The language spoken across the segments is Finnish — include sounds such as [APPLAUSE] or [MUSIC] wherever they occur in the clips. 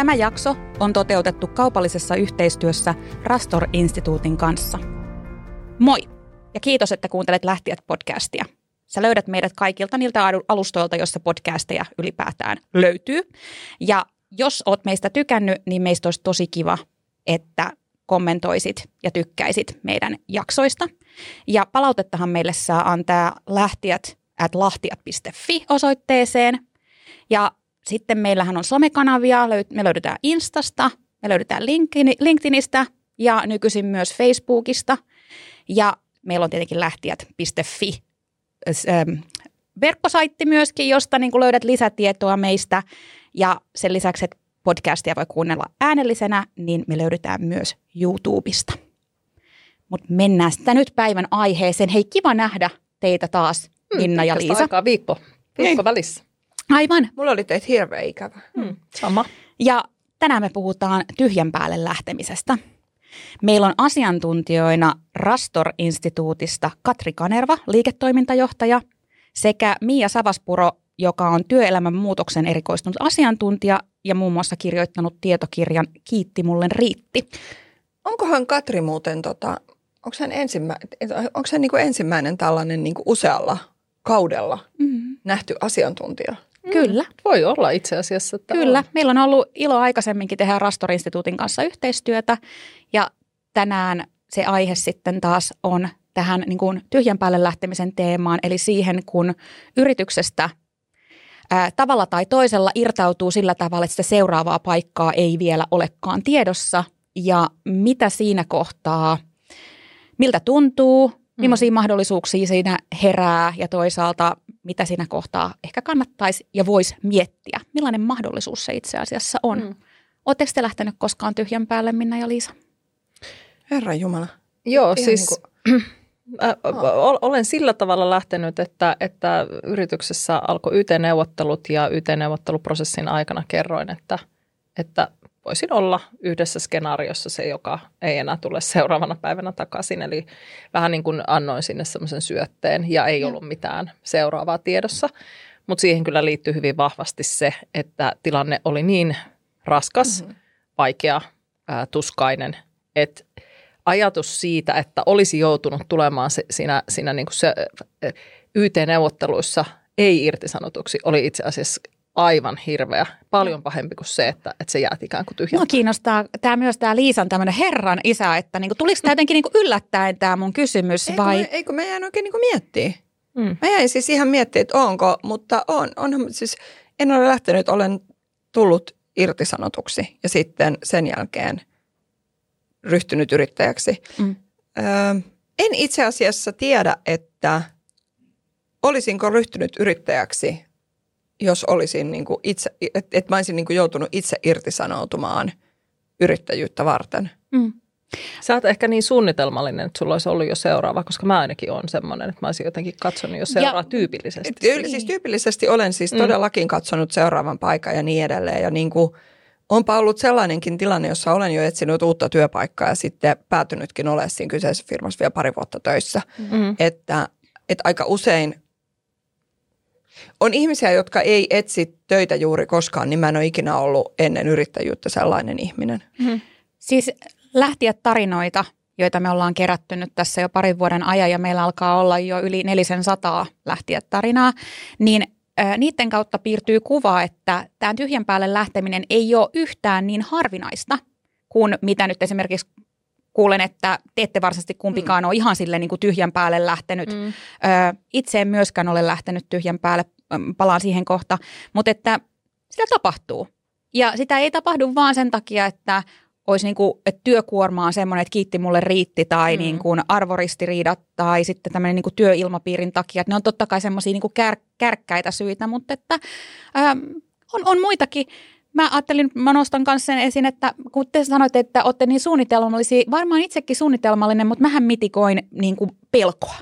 Tämä jakso on toteutettu kaupallisessa yhteistyössä Rastor-instituutin kanssa. Moi ja kiitos, että kuuntelet Lähtijät podcastia. Sä löydät meidät kaikilta niiltä alustoilta, joissa podcasteja ylipäätään löytyy. Ja jos oot meistä tykännyt, niin meistä olisi tosi kiva, että kommentoisit ja tykkäisit meidän jaksoista. Ja palautettahan meille saa antaa lähtijät at lahtiat.fi osoitteeseen. Ja sitten meillähän on somekanavia, me löydetään Instasta, me löydetään LinkedInistä ja nykyisin myös Facebookista. Ja meillä on tietenkin lähtijät.fi verkkosaitti myöskin, josta niin kuin löydät lisätietoa meistä. Ja sen lisäksi, että podcastia voi kuunnella äänellisenä, niin me löydetään myös YouTubesta. Mutta mennään sitä nyt päivän aiheeseen. Hei, kiva nähdä teitä taas, hmm, Minna ja Liisa. aikaa viikko, viikko välissä. Aivan. Mulla oli teitä hirveä ikävä. Hmm, sama. Ja tänään me puhutaan tyhjän päälle lähtemisestä. Meillä on asiantuntijoina Rastor-instituutista Katri Kanerva, liiketoimintajohtaja, sekä Mia Savaspuro, joka on työelämän muutoksen erikoistunut asiantuntija ja muun muassa kirjoittanut tietokirjan Kiitti mulle riitti. Onkohan Katri muuten, tota, onko hän, ensimmä, onko hän niin kuin ensimmäinen tällainen niin kuin usealla kaudella mm-hmm. nähty asiantuntija? Mm. Kyllä. Voi olla itse asiassa. Että Kyllä. On. Meillä on ollut ilo aikaisemminkin tehdä Rastor-instituutin kanssa yhteistyötä ja tänään se aihe sitten taas on tähän niin kuin tyhjän päälle lähtemisen teemaan, eli siihen, kun yrityksestä ää, tavalla tai toisella irtautuu sillä tavalla, että sitä seuraavaa paikkaa ei vielä olekaan tiedossa, ja mitä siinä kohtaa, miltä tuntuu, millaisia mm. mahdollisuuksia siinä herää, ja toisaalta mitä siinä kohtaa ehkä kannattaisi ja voisi miettiä, millainen mahdollisuus se itse asiassa on. Mm. Oletteko te lähtenyt koskaan tyhjän päälle, Minna ja Liisa? Herra Jumala. Joo, Ihan siis niin kuin... [CLEARS THROAT] Äh, olen sillä tavalla lähtenyt, että, että yrityksessä alkoi YT-neuvottelut ja YT-neuvotteluprosessin aikana kerroin, että, että voisin olla yhdessä skenaariossa se, joka ei enää tule seuraavana päivänä takaisin. Eli vähän niin kuin annoin sinne semmoisen syötteen ja ei ollut mitään seuraavaa tiedossa. Mutta siihen kyllä liittyy hyvin vahvasti se, että tilanne oli niin raskas, mm-hmm. vaikea, ää, tuskainen, että ajatus siitä, että olisi joutunut tulemaan se, siinä, siinä niin kuin se, YT-neuvotteluissa ei irtisanotuksi, oli itse asiassa aivan hirveä, paljon pahempi kuin se, että, että se jäät ikään kuin tyhjän. Mua kiinnostaa tämä myös tämä Liisan tämmöinen herran isä, että niinku, tuliko tämä jotenkin niinku yllättäen tämä mun kysymys eikö vai? Me, eikö mä jäin oikein niinku miettiä? Mm. Mä jäin siis ihan miettiä, että onko, mutta on, onhan siis, en ole lähtenyt, olen tullut irtisanotuksi ja sitten sen jälkeen ryhtynyt yrittäjäksi. Mm. Öö, en itse asiassa tiedä, että olisinko ryhtynyt yrittäjäksi jos olisin niin kuin itse, että et mä olisin niin kuin joutunut itse irtisanoutumaan yrittäjyyttä varten. Mm. Sä oot ehkä niin suunnitelmallinen, että sulla olisi ollut jo seuraava, koska mä ainakin olen semmoinen, että mä olisin jotenkin katsonut jo seuraava tyypillisesti. Tyy- siis tyypillisesti olen siis mm. todellakin katsonut seuraavan paikan ja niin edelleen. Ja niin kuin, onpa ollut sellainenkin tilanne, jossa olen jo etsinyt uutta työpaikkaa ja sitten päätynytkin olemaan siinä kyseisessä firmassa vielä pari vuotta töissä. Mm. Että, että aika usein on ihmisiä, jotka ei etsi töitä juuri koskaan, niin mä en ole ikinä ollut ennen yrittäjyyttä sellainen ihminen. Mm-hmm. Siis lähtiä tarinoita, joita me ollaan kerätty nyt tässä jo parin vuoden ajan ja meillä alkaa olla jo yli 400 lähtiä tarinaa, niin niiden kautta piirtyy kuva, että tämä tyhjän päälle lähteminen ei ole yhtään niin harvinaista kuin mitä nyt esimerkiksi kuulen, että te ette varsinaisesti kumpikaan mm. ole ihan sille niin kuin tyhjän päälle lähtenyt. Mm. Ö, itse en myöskään ole lähtenyt tyhjän päälle, palaan siihen kohta, mutta että sitä tapahtuu. Ja sitä ei tapahdu vaan sen takia, että olisi niin kuin, että työkuorma on semmoinen, että kiitti mulle riitti tai mm. niin kuin arvoristiriidat tai sitten tämmöinen niin kuin työilmapiirin takia. Että ne on totta kai semmoisia niin kär, kärkkäitä syitä, mutta että ähm, on, on muitakin Mä ajattelin, mä nostan myös sen esiin, että kun te sanoitte, että olette niin suunnitelmallisia, varmaan itsekin suunnitelmallinen, mutta mähän mitikoin niin kuin pelkoa.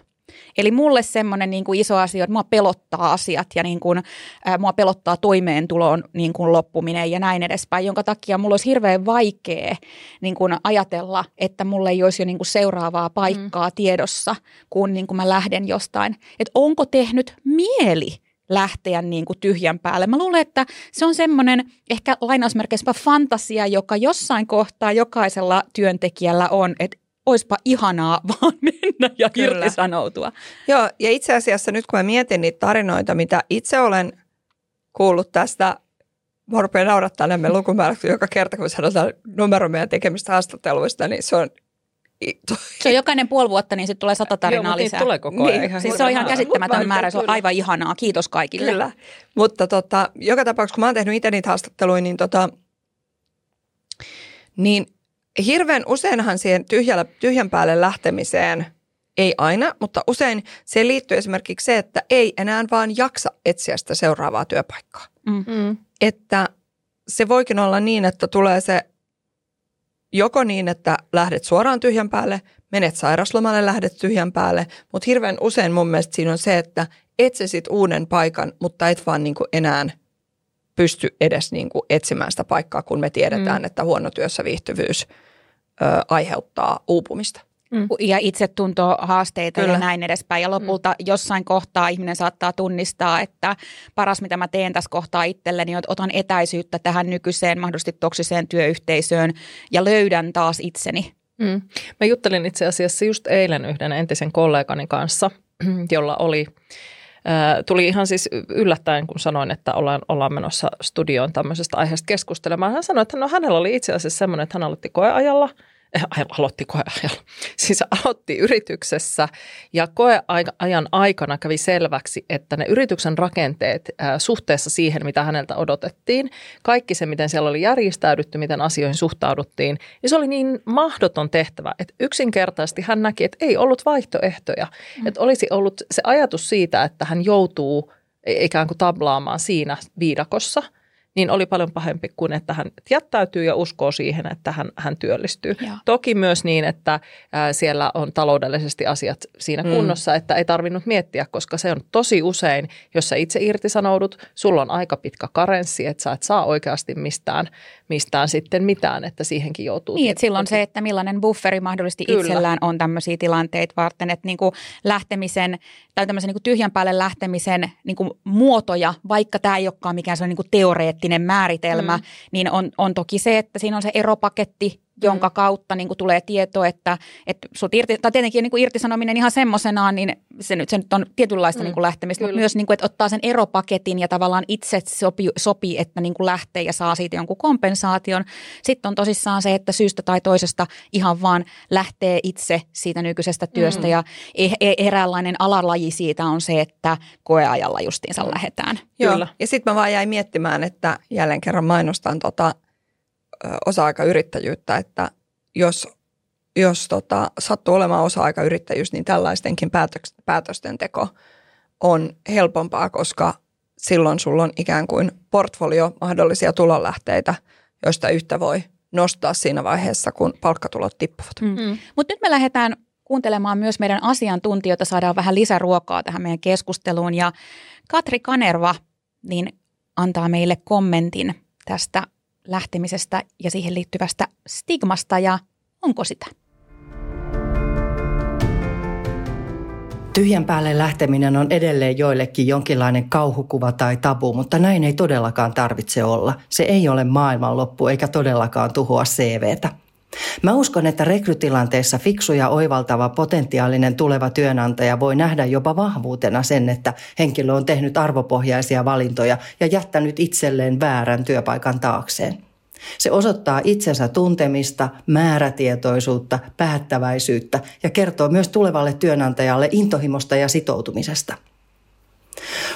Eli mulle semmoinen niin kuin iso asia, että mua pelottaa asiat ja niin kuin, ää, mua pelottaa toimeentuloon niin kuin loppuminen ja näin edespäin, jonka takia mulla olisi hirveän vaikea niin kuin ajatella, että mulla ei olisi jo niin kuin seuraavaa paikkaa mm. tiedossa, kun niin kuin mä lähden jostain. Että onko tehnyt mieli lähteä niin kuin tyhjän päälle. Mä luulen, että se on semmoinen ehkä lainausmerkeissä fantasia, joka jossain kohtaa jokaisella työntekijällä on, että oispa ihanaa [LAUGHS] vaan mennä ja Kyllä. irtisanoutua. Joo, ja itse asiassa nyt kun mä mietin niitä tarinoita, mitä itse olen kuullut tästä, mä rupean naurattaa nämä lukumääräksi joka kerta, kun sanotaan numero meidän tekemistä haastatteluista, niin se on se on jokainen puoli vuotta, niin sitten tulee sata tarinaa Joo, lisää. tulee koko ajan. Niin, siis se on ihan käsittämätön määrä, se on aivan ihanaa. Kiitos kaikille. Kyllä, mutta tota, joka tapauksessa, kun mä oon tehnyt itse niitä haastatteluja, niin, tota, niin hirveän useinhan siihen tyhjällä, tyhjän päälle lähtemiseen, ei aina, mutta usein se liittyy esimerkiksi se, että ei enää vaan jaksa etsiä sitä seuraavaa työpaikkaa. Mm. mm. Että se voikin olla niin, että tulee se joko niin, että lähdet suoraan tyhjän päälle, menet sairaslomalle, lähdet tyhjän päälle, mutta hirveän usein mun mielestä siinä on se, että etsisit uuden paikan, mutta et vaan niin kuin enää pysty edes niin kuin etsimään sitä paikkaa, kun me tiedetään, mm. että huono työssä viihtyvyys – ö, aiheuttaa uupumista. Mm. Ja itsetunto haasteita Kyllä. ja näin edespäin. Ja lopulta mm. jossain kohtaa ihminen saattaa tunnistaa, että paras mitä mä teen tässä kohtaa itselleni, että otan etäisyyttä tähän nykyiseen mahdollisesti toksiseen työyhteisöön ja löydän taas itseni. Mm. Mä juttelin itse asiassa just eilen yhden entisen kollegani kanssa, [CLEARS THROAT] jolla oli Tuli ihan siis yllättäen, kun sanoin, että ollaan, ollaan menossa studioon tämmöisestä aiheesta keskustelemaan. Hän sanoi, että no, hänellä oli itse asiassa semmoinen, että hän aloitti koeajalla – aloitti koeajalla, [LAUGHS] siis aloitti yrityksessä ja koeajan aikana kävi selväksi, että ne yrityksen rakenteet suhteessa siihen, mitä häneltä odotettiin, kaikki se, miten siellä oli järjestäydytty, miten asioihin suhtauduttiin, niin se oli niin mahdoton tehtävä, että yksinkertaisesti hän näki, että ei ollut vaihtoehtoja, mm. että olisi ollut se ajatus siitä, että hän joutuu ikään kuin tablaamaan siinä viidakossa – niin oli paljon pahempi kuin, että hän jättäytyy ja uskoo siihen, että hän, hän työllistyy. Joo. Toki myös niin, että ää, siellä on taloudellisesti asiat siinä mm. kunnossa, että ei tarvinnut miettiä, koska se on tosi usein, jos sä itse irtisanoudut, sulla on aika pitkä karenssi, että sä et saa oikeasti mistään, mistään sitten mitään, että siihenkin joutuu. Niin, että silloin se, että millainen bufferi mahdollisesti Kyllä. itsellään on tämmöisiä tilanteita varten, että niin kuin lähtemisen tai tämmöisen niin kuin tyhjän päälle lähtemisen niin kuin muotoja, vaikka tämä ei olekaan mikään sellainen niin teoreettinen määritelmä, mm. niin on, on toki se, että siinä on se eropaketti, jonka mm. kautta niin kuin tulee tieto, että, että sut irti, tai tietenkin niin kuin irtisanominen ihan semmoisenaan, niin se nyt, se nyt on tietynlaista mm. niin kuin lähtemistä, Kyllä. mutta myös niin kuin, että ottaa sen eropaketin ja tavallaan itse sopii, sopii että niin kuin lähtee ja saa siitä jonkun kompensaation. Sitten on tosissaan se, että syystä tai toisesta ihan vaan lähtee itse siitä nykyisestä työstä mm. ja e, e, eräänlainen alalaji siitä on se, että koeajalla justiinsa mm. lähdetään. Joo, Kyllä. ja sitten mä vaan jäin miettimään, että jälleen kerran mainostan tota – osa-aikayrittäjyyttä, että jos, jos tota, sattuu olemaan osa-aikayrittäjyys, niin tällaistenkin päätösten teko on helpompaa, koska silloin sulla on ikään kuin portfolio mahdollisia tulonlähteitä, joista yhtä voi nostaa siinä vaiheessa, kun palkkatulot tippuvat. Mm. Mm. Mutta nyt me lähdetään kuuntelemaan myös meidän asiantuntijoita, saadaan vähän lisäruokaa tähän meidän keskusteluun. Ja Katri Kanerva niin antaa meille kommentin tästä lähtemisestä ja siihen liittyvästä stigmasta ja onko sitä? Tyhjän päälle lähteminen on edelleen joillekin jonkinlainen kauhukuva tai tabu, mutta näin ei todellakaan tarvitse olla. Se ei ole maailmanloppu eikä todellakaan tuhoa CVtä. Mä uskon, että rekrytilanteessa fiksu ja oivaltava potentiaalinen tuleva työnantaja voi nähdä jopa vahvuutena sen, että henkilö on tehnyt arvopohjaisia valintoja ja jättänyt itselleen väärän työpaikan taakseen. Se osoittaa itsensä tuntemista, määrätietoisuutta, päättäväisyyttä ja kertoo myös tulevalle työnantajalle intohimosta ja sitoutumisesta.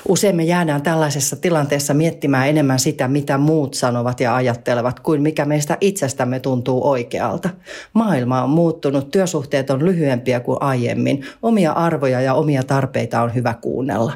Usein me jäädään tällaisessa tilanteessa miettimään enemmän sitä, mitä muut sanovat ja ajattelevat, kuin mikä meistä itsestämme tuntuu oikealta. Maailma on muuttunut, työsuhteet on lyhyempiä kuin aiemmin, omia arvoja ja omia tarpeita on hyvä kuunnella.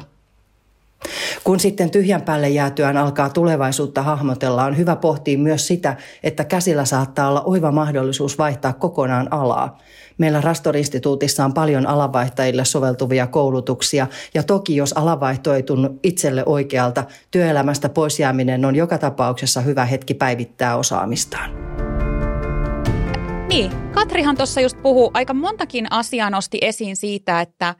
Kun sitten tyhjän päälle jäätyään alkaa tulevaisuutta hahmotella, on hyvä pohtia myös sitä, että käsillä saattaa olla oiva mahdollisuus vaihtaa kokonaan alaa. Meillä Rastor-instituutissa on paljon alanvaihtajille soveltuvia koulutuksia ja toki jos alanvaihto ei tunnu itselle oikealta, työelämästä pois jääminen on joka tapauksessa hyvä hetki päivittää osaamistaan. Niin, Katrihan tuossa just puhuu, aika montakin asiaa nosti esiin siitä, että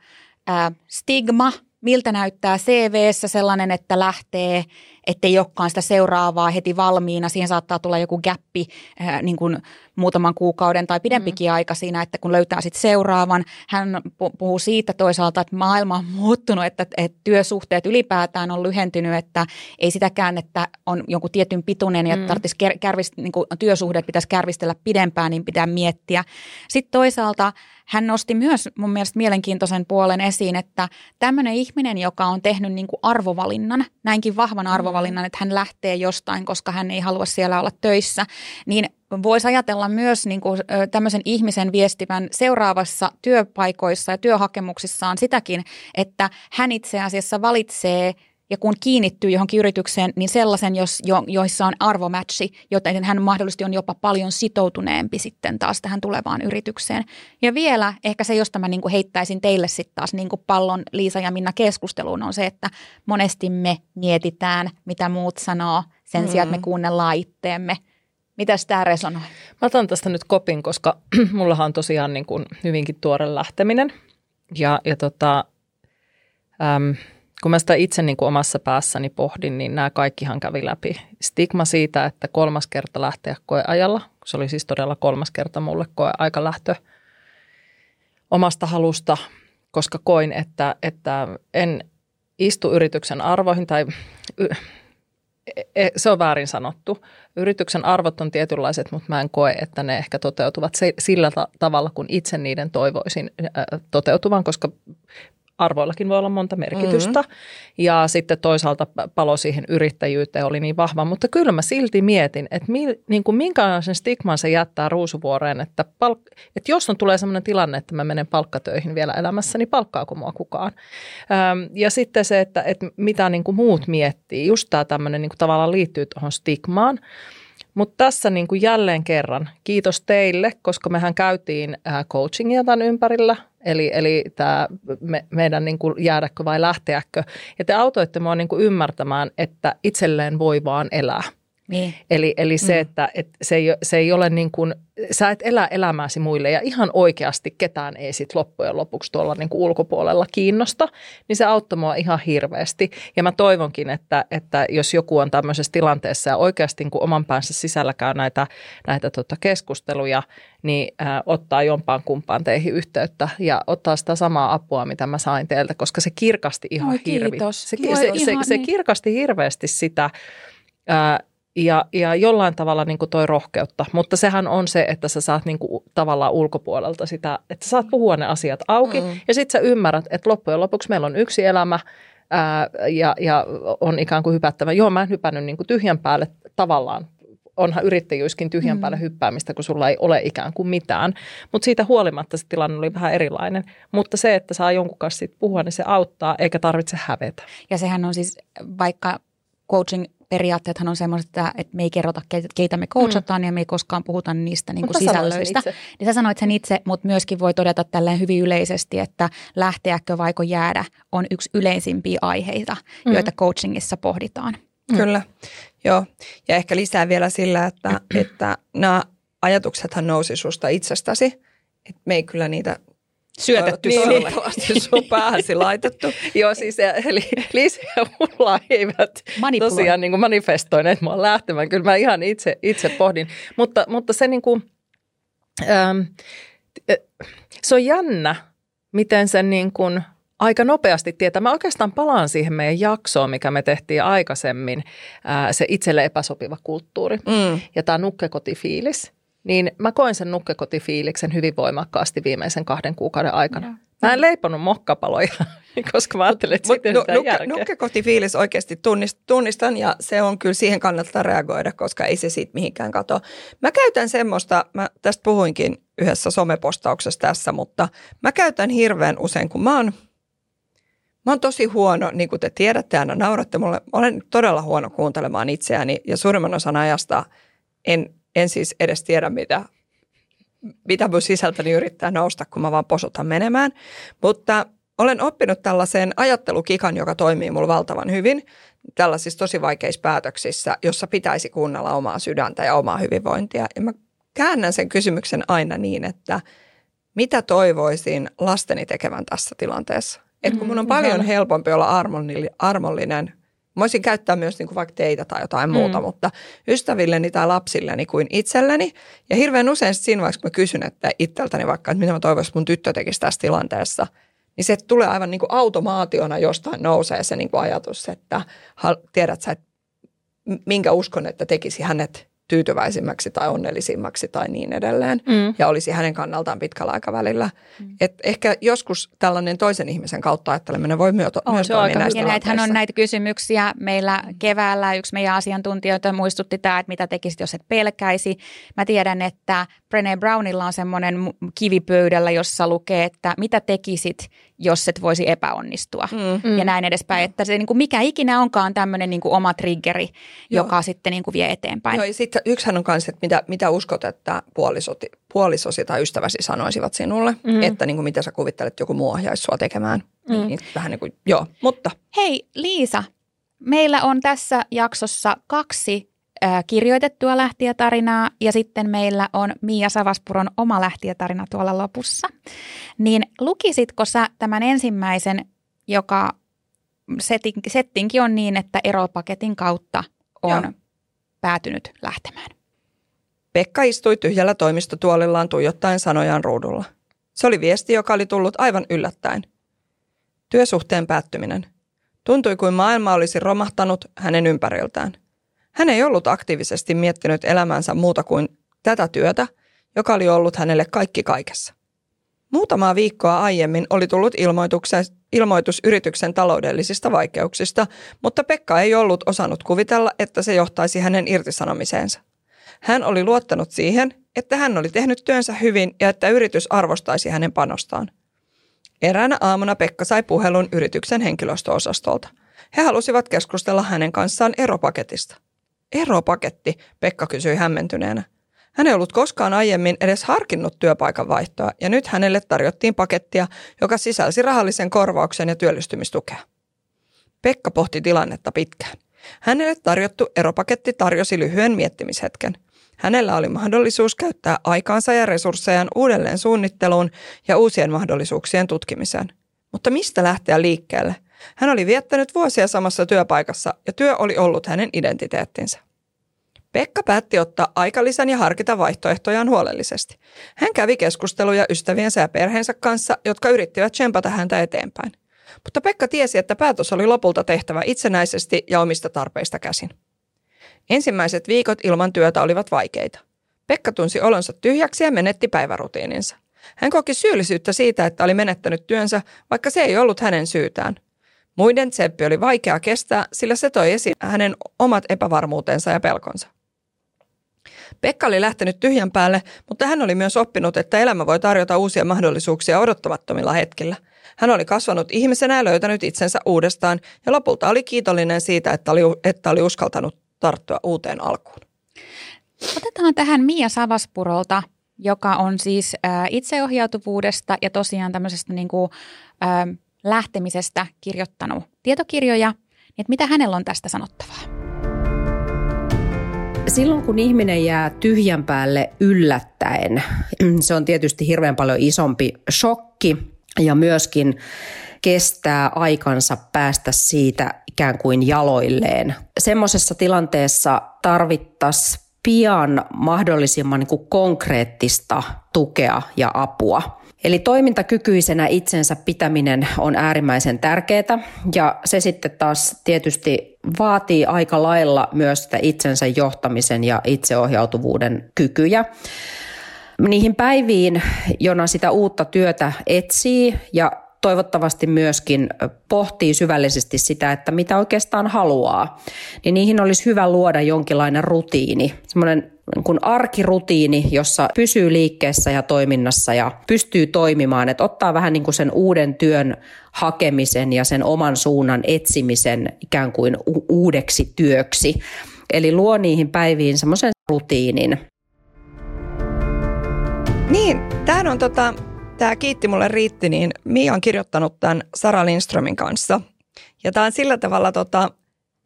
ää, stigma – miltä näyttää CVssä sellainen, että lähtee, ettei olekaan sitä seuraavaa heti valmiina. Siihen saattaa tulla joku gappi äh, niin kuin muutaman kuukauden tai pidempikin mm. aika siinä, että kun löytää sitten seuraavan. Hän puhuu siitä toisaalta, että maailma on muuttunut, että, että työsuhteet ylipäätään on lyhentynyt, että ei sitäkään, että on jonkun tietyn pituinen ja mm. tarvitsisi kärvist, niin kuin työsuhdeet pitäisi kärvistellä pidempään, niin pitää miettiä. Sitten toisaalta hän nosti myös mun mielestä mielenkiintoisen puolen esiin, että tämmöinen ihminen, joka on tehnyt niin kuin arvovalinnan, näinkin vahvan mm. arvovalinnan, että hän lähtee jostain, koska hän ei halua siellä olla töissä, niin voisi ajatella myös niin kuin, tämmöisen ihmisen viestivän seuraavassa työpaikoissa ja työhakemuksissaan sitäkin, että hän itse asiassa valitsee – ja kun kiinnittyy johonkin yritykseen, niin sellaisen, jos, jo, joissa on arvomatchi, joten hän mahdollisesti on jopa paljon sitoutuneempi sitten taas tähän tulevaan yritykseen. Ja vielä ehkä se, josta mä niin kuin heittäisin teille sitten taas niin kuin pallon Liisa ja Minna keskusteluun, on se, että monesti me mietitään, mitä muut sanoo, sen mm. sijaan, että me kuunnellaan itteemme. Mitä tämä resonoi? Mä otan tästä nyt kopin, koska [CLEARS THROAT] mullahan on tosiaan niin kuin hyvinkin tuore lähteminen. Ja, ja tota, äm, kun mä sitä itse niin kuin omassa päässäni pohdin, niin nämä kaikkihan kävi läpi. Stigma siitä, että kolmas kerta lähteä koeajalla, se oli siis todella kolmas kerta mulle koeaika lähtö omasta halusta, koska koin, että, että en istu yrityksen arvoihin tai e, e, se on väärin sanottu. Yrityksen arvot on tietynlaiset, mutta mä en koe, että ne ehkä toteutuvat sillä tavalla, kun itse niiden toivoisin toteutuvan, koska arvoillakin voi olla monta merkitystä. Mm-hmm. Ja sitten toisaalta palo siihen yrittäjyyteen oli niin vahva. Mutta kyllä mä silti mietin, että mi, niin kuin minkälaisen stigman se jättää ruusuvuoreen, että, palk, että jos on tulee sellainen tilanne, että mä menen palkkatöihin vielä elämässä, niin palkkaako mua kukaan. Öm, ja sitten se, että, että mitä niin kuin muut miettii, just tämä tämmöinen niin kuin tavallaan liittyy tuohon stigmaan. Mutta tässä niin kuin jälleen kerran kiitos teille, koska mehän käytiin coachingia tämän ympärillä, eli, eli tämä me, meidän niin kuin jäädäkö vai lähteäkö. Ja te autoitte mua niin ymmärtämään, että itselleen voi vaan elää. Niin. Eli, eli se, mm. että, että se, ei, se ei ole niin kuin, sä et elä elämääsi muille ja ihan oikeasti ketään ei sit loppujen lopuksi tuolla niin kuin ulkopuolella kiinnosta, niin se auttoi mua ihan hirveästi. Ja mä toivonkin, että, että jos joku on tämmöisessä tilanteessa ja oikeasti niin kuin oman päänsä sisällä käy näitä, näitä tota keskusteluja, niin äh, ottaa jompaan kumpaan teihin yhteyttä ja ottaa sitä samaa apua, mitä mä sain teiltä, koska se kirkasti ihan Oi, kiitos. Se, se, se, se, se kirkasti hirveästi sitä, ja, ja jollain tavalla niin kuin toi rohkeutta, mutta sehän on se, että sä saat niin kuin tavallaan ulkopuolelta sitä, että sä saat puhua ne asiat auki mm. ja sitten sä ymmärrät, että loppujen lopuksi meillä on yksi elämä ää, ja, ja on ikään kuin hypättävä. Joo, mä en hypännyt niin kuin tyhjän päälle tavallaan onhan yrittäjyyskin tyhjän mm. päälle hyppäämistä, kun sulla ei ole ikään kuin mitään. Mutta siitä huolimatta se tilanne oli vähän erilainen. Mutta se, että saa jonkun kanssa puhua, niin se auttaa, eikä tarvitse hävetä. Ja sehän on siis, vaikka coaching periaatteethan on semmoiset, että, että me ei kerrota, keitä me coachataan mm. ja me ei koskaan puhuta niistä niin kuin sisällöistä. Niin sä sanoit sen itse, mutta myöskin voi todeta tälleen hyvin yleisesti, että lähteäkö vaiko jäädä on yksi yleisimpiä aiheita, mm. joita coachingissa pohditaan. Mm. Kyllä, joo. Ja ehkä lisää vielä sillä, että, että nämä ajatuksethan nousi susta itsestäsi. että me ei kyllä niitä syötetty niin, sulle. Niin, sun päähäsi laitettu. Joo, siis eli Liisa ja mulla eivät tosiaan niin kuin manifestoineet mua lähtemään. Kyllä mä ihan itse, itse pohdin. Mutta, mutta se niin kuin, ähm, se on jännä, miten sen niin kuin aika nopeasti tietää. Mä oikeastaan palaan siihen meidän jaksoon, mikä me tehtiin aikaisemmin, ää, se itselle epäsopiva kulttuuri mm. ja tämä nukkekotifiilis niin mä koin sen nukkekotifiiliksen hyvin voimakkaasti viimeisen kahden kuukauden aikana. Mä en leiponut mokkapaloja, [LAUGHS] koska mä ajattelin, että siitä no, nukke, Nukkekotifiilis oikeasti tunnist, tunnistan ja se on kyllä siihen kannattaa reagoida, koska ei se siitä mihinkään kato. Mä käytän semmoista, mä tästä puhuinkin yhdessä somepostauksessa tässä, mutta mä käytän hirveän usein, kun mä oon, mä oon tosi huono, niin kuin te tiedätte aina nauratte mulle, olen todella huono kuuntelemaan itseäni ja suurimman osan ajasta en en siis edes tiedä, mitä, mitä mun sisältäni yrittää nousta, kun mä vaan posutan menemään. Mutta olen oppinut tällaisen ajattelukikan, joka toimii mulla valtavan hyvin tällaisissa tosi vaikeissa päätöksissä, jossa pitäisi kuunnella omaa sydäntä ja omaa hyvinvointia. Ja mä käännän sen kysymyksen aina niin, että mitä toivoisin lasteni tekevän tässä tilanteessa? Että kun mun on mm, paljon helpompi olla armollinen Mä voisin käyttää myös niin kuin vaikka teitä tai jotain mm. muuta, mutta ystävilleni tai lapsilleni kuin itselleni. Ja hirveän usein siinä vaiheessa, kun mä kysyn että itseltäni vaikka, että mitä mä toivoisin, mun tyttö tekisi tässä tilanteessa, niin se tulee aivan niin kuin automaationa jostain nousee se niin kuin ajatus, että tiedät sä, että minkä uskon, että tekisi hänet tyytyväisimmäksi tai onnellisimmaksi tai niin edelleen. Mm. Ja olisi hänen kannaltaan pitkällä aikavälillä. Mm. Et ehkä joskus tällainen toisen ihmisen kautta ajatteleminen voi myö- on, myös toimia näissä Ja näitähän on näitä kysymyksiä. Meillä keväällä yksi meidän asiantuntijoita muistutti tämä, että mitä tekisit, jos et pelkäisi. Mä tiedän, että Brené Brownilla on semmoinen kivipöydällä, jossa lukee, että mitä tekisit, jos et voisi epäonnistua mm. ja näin edespäin. Että se niin kuin mikä ikinä onkaan tämmöinen niin kuin oma triggeri, Joo. joka sitten niin kuin vie eteenpäin. Joo, ja sitten yksihän on myös, että mitä, mitä uskot, että puolisoti, puolisosi tai ystäväsi sanoisivat sinulle, mm. että niin kuin mitä sä kuvittelet, että joku muu ohjaisi sua tekemään. Mm. Niin, vähän niin kuin, joo, mutta. Hei Liisa, meillä on tässä jaksossa kaksi kirjoitettua lähtijätarinaa ja sitten meillä on Mia Savaspuron oma lähtijätarina tuolla lopussa. Niin lukisitko sä tämän ensimmäisen, joka setting, settinkin on niin, että eropaketin kautta on Joo. päätynyt lähtemään? Pekka istui tyhjällä toimistotuolillaan tuijottaen sanojaan ruudulla. Se oli viesti, joka oli tullut aivan yllättäen. Työsuhteen päättyminen. Tuntui kuin maailma olisi romahtanut hänen ympäriltään – hän ei ollut aktiivisesti miettinyt elämänsä muuta kuin tätä työtä, joka oli ollut hänelle kaikki kaikessa. Muutamaa viikkoa aiemmin oli tullut ilmoitus yrityksen taloudellisista vaikeuksista, mutta Pekka ei ollut osannut kuvitella, että se johtaisi hänen irtisanomiseensa. Hän oli luottanut siihen, että hän oli tehnyt työnsä hyvin ja että yritys arvostaisi hänen panostaan. Eräänä aamuna Pekka sai puhelun yrityksen henkilöstöosastolta. He halusivat keskustella hänen kanssaan eropaketista – Eropaketti, Pekka kysyi hämmentyneenä. Hän ei ollut koskaan aiemmin edes harkinnut työpaikan vaihtoa ja nyt hänelle tarjottiin pakettia, joka sisälsi rahallisen korvauksen ja työllistymistukea. Pekka pohti tilannetta pitkään. Hänelle tarjottu eropaketti tarjosi lyhyen miettimishetken. Hänellä oli mahdollisuus käyttää aikaansa ja resurssejaan uudelleen suunnitteluun ja uusien mahdollisuuksien tutkimiseen. Mutta mistä lähteä liikkeelle – hän oli viettänyt vuosia samassa työpaikassa ja työ oli ollut hänen identiteettinsä. Pekka päätti ottaa aikalisän ja harkita vaihtoehtojaan huolellisesti. Hän kävi keskusteluja ystäviensä ja perheensä kanssa, jotka yrittivät tsempata häntä eteenpäin. Mutta Pekka tiesi, että päätös oli lopulta tehtävä itsenäisesti ja omista tarpeista käsin. Ensimmäiset viikot ilman työtä olivat vaikeita. Pekka tunsi olonsa tyhjäksi ja menetti päivärutiininsa. Hän koki syyllisyyttä siitä, että oli menettänyt työnsä, vaikka se ei ollut hänen syytään – Muiden tseppi oli vaikea kestää, sillä se toi esiin hänen omat epävarmuutensa ja pelkonsa. Pekka oli lähtenyt tyhjän päälle, mutta hän oli myös oppinut, että elämä voi tarjota uusia mahdollisuuksia odottamattomilla hetkillä. Hän oli kasvanut ihmisenä ja löytänyt itsensä uudestaan ja lopulta oli kiitollinen siitä, että oli, että oli uskaltanut tarttua uuteen alkuun. Otetaan tähän Mia Savaspurolta, joka on siis äh, itseohjautuvuudesta ja tosiaan tämmöisestä niin kuin, äh, lähtemisestä kirjoittanut tietokirjoja, niin että mitä hänellä on tästä sanottavaa? Silloin kun ihminen jää tyhjän päälle yllättäen, se on tietysti hirveän paljon isompi shokki ja myöskin kestää aikansa päästä siitä ikään kuin jaloilleen. Semmoisessa tilanteessa tarvittaisiin pian mahdollisimman niin kuin konkreettista tukea ja apua. Eli toimintakykyisenä itsensä pitäminen on äärimmäisen tärkeää ja se sitten taas tietysti vaatii aika lailla myös sitä itsensä johtamisen ja itseohjautuvuuden kykyjä. Niihin päiviin, jona sitä uutta työtä etsii ja toivottavasti myöskin pohtii syvällisesti sitä, että mitä oikeastaan haluaa, niin niihin olisi hyvä luoda jonkinlainen rutiini, semmoinen kuin arkirutiini, jossa pysyy liikkeessä ja toiminnassa ja pystyy toimimaan, että ottaa vähän niin kuin sen uuden työn hakemisen ja sen oman suunnan etsimisen ikään kuin u- uudeksi työksi. Eli luo niihin päiviin semmoisen rutiinin. Niin, tämä on tota, tämä Kiitti mulle riitti, niin Mia on kirjoittanut tämän Sara Lindströmin kanssa. Ja tämä on sillä tavalla, tota,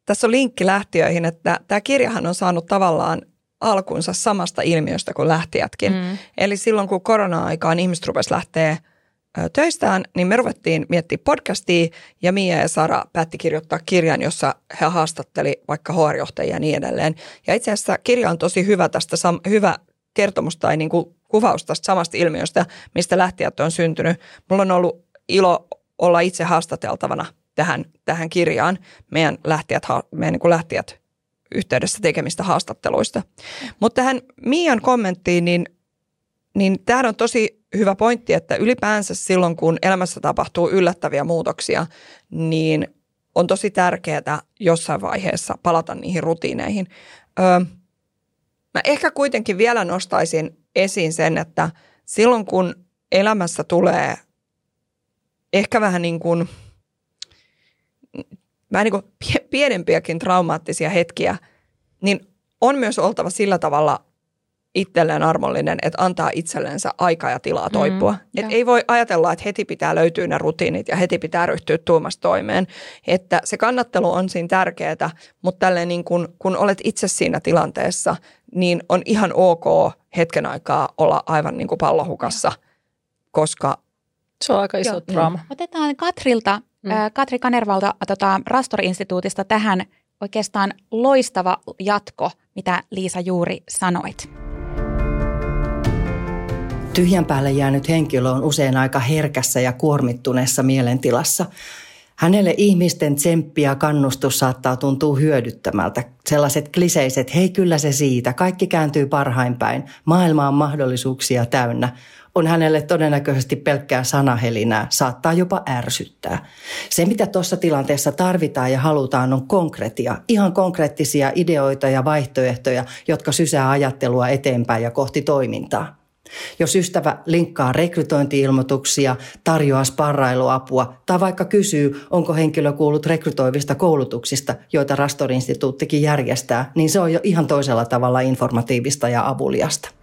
tässä on linkki lähtiöihin, että tämä kirjahan on saanut tavallaan alkunsa samasta ilmiöstä kuin lähtijätkin. Mm. Eli silloin kun korona-aikaan ihmiset rupesivat lähteä töistään, niin me ruvettiin miettimään podcastia ja Mia ja Sara päätti kirjoittaa kirjan, jossa he haastatteli vaikka HR-johtajia ja niin edelleen. Ja itse asiassa kirja on tosi hyvä tästä, hyvä kertomus tai niin kuin kuvaus tästä samasta ilmiöstä, mistä lähtijät on syntynyt. Mulla on ollut ilo olla itse haastateltavana tähän, tähän kirjaan meidän lähtijät, meidän niin kuin lähtijät yhteydessä tekemistä haastatteluista. Mutta tähän Mian kommenttiin, niin, niin tämähän on tosi hyvä pointti, että ylipäänsä silloin, kun elämässä tapahtuu yllättäviä muutoksia, niin on tosi tärkeää jossain vaiheessa palata niihin rutiineihin. Öö, mä ehkä kuitenkin vielä nostaisin esiin sen, että silloin kun elämässä tulee ehkä vähän niin kuin, vähän niin kuin pienempiäkin traumaattisia hetkiä, niin on myös oltava sillä tavalla itselleen armollinen, että antaa itsellensä aikaa ja tilaa mm, toipua. Mm, et ei voi ajatella, että heti pitää löytyä ne rutiinit ja heti pitää ryhtyä tuumasta toimeen. Että se kannattelu on siinä tärkeää, mutta tälleen niin kun, kun olet itse siinä tilanteessa, niin on ihan ok hetken aikaa olla aivan niin kuin pallohukassa, koska... Se on aika iso draama. Otetaan Katrilta, mm. äh, Katri Kanervalta tota, Rastor-instituutista tähän oikeastaan loistava jatko, mitä Liisa juuri sanoit. Tyhjän päälle jäänyt henkilö on usein aika herkässä ja kuormittuneessa mielentilassa. Hänelle ihmisten tsemppi ja kannustus saattaa tuntua hyödyttämältä. Sellaiset kliseiset, hei kyllä se siitä, kaikki kääntyy parhain päin, maailma on mahdollisuuksia täynnä, on hänelle todennäköisesti pelkkää sanahelinää, saattaa jopa ärsyttää. Se, mitä tuossa tilanteessa tarvitaan ja halutaan, on konkretia, ihan konkreettisia ideoita ja vaihtoehtoja, jotka sysää ajattelua eteenpäin ja kohti toimintaa. Jos ystävä linkkaa rekrytointiilmoituksia, tarjoaa sparrailuapua tai vaikka kysyy, onko henkilö kuullut rekrytoivista koulutuksista, joita Rastor-instituuttikin järjestää, niin se on jo ihan toisella tavalla informatiivista ja avuliasta.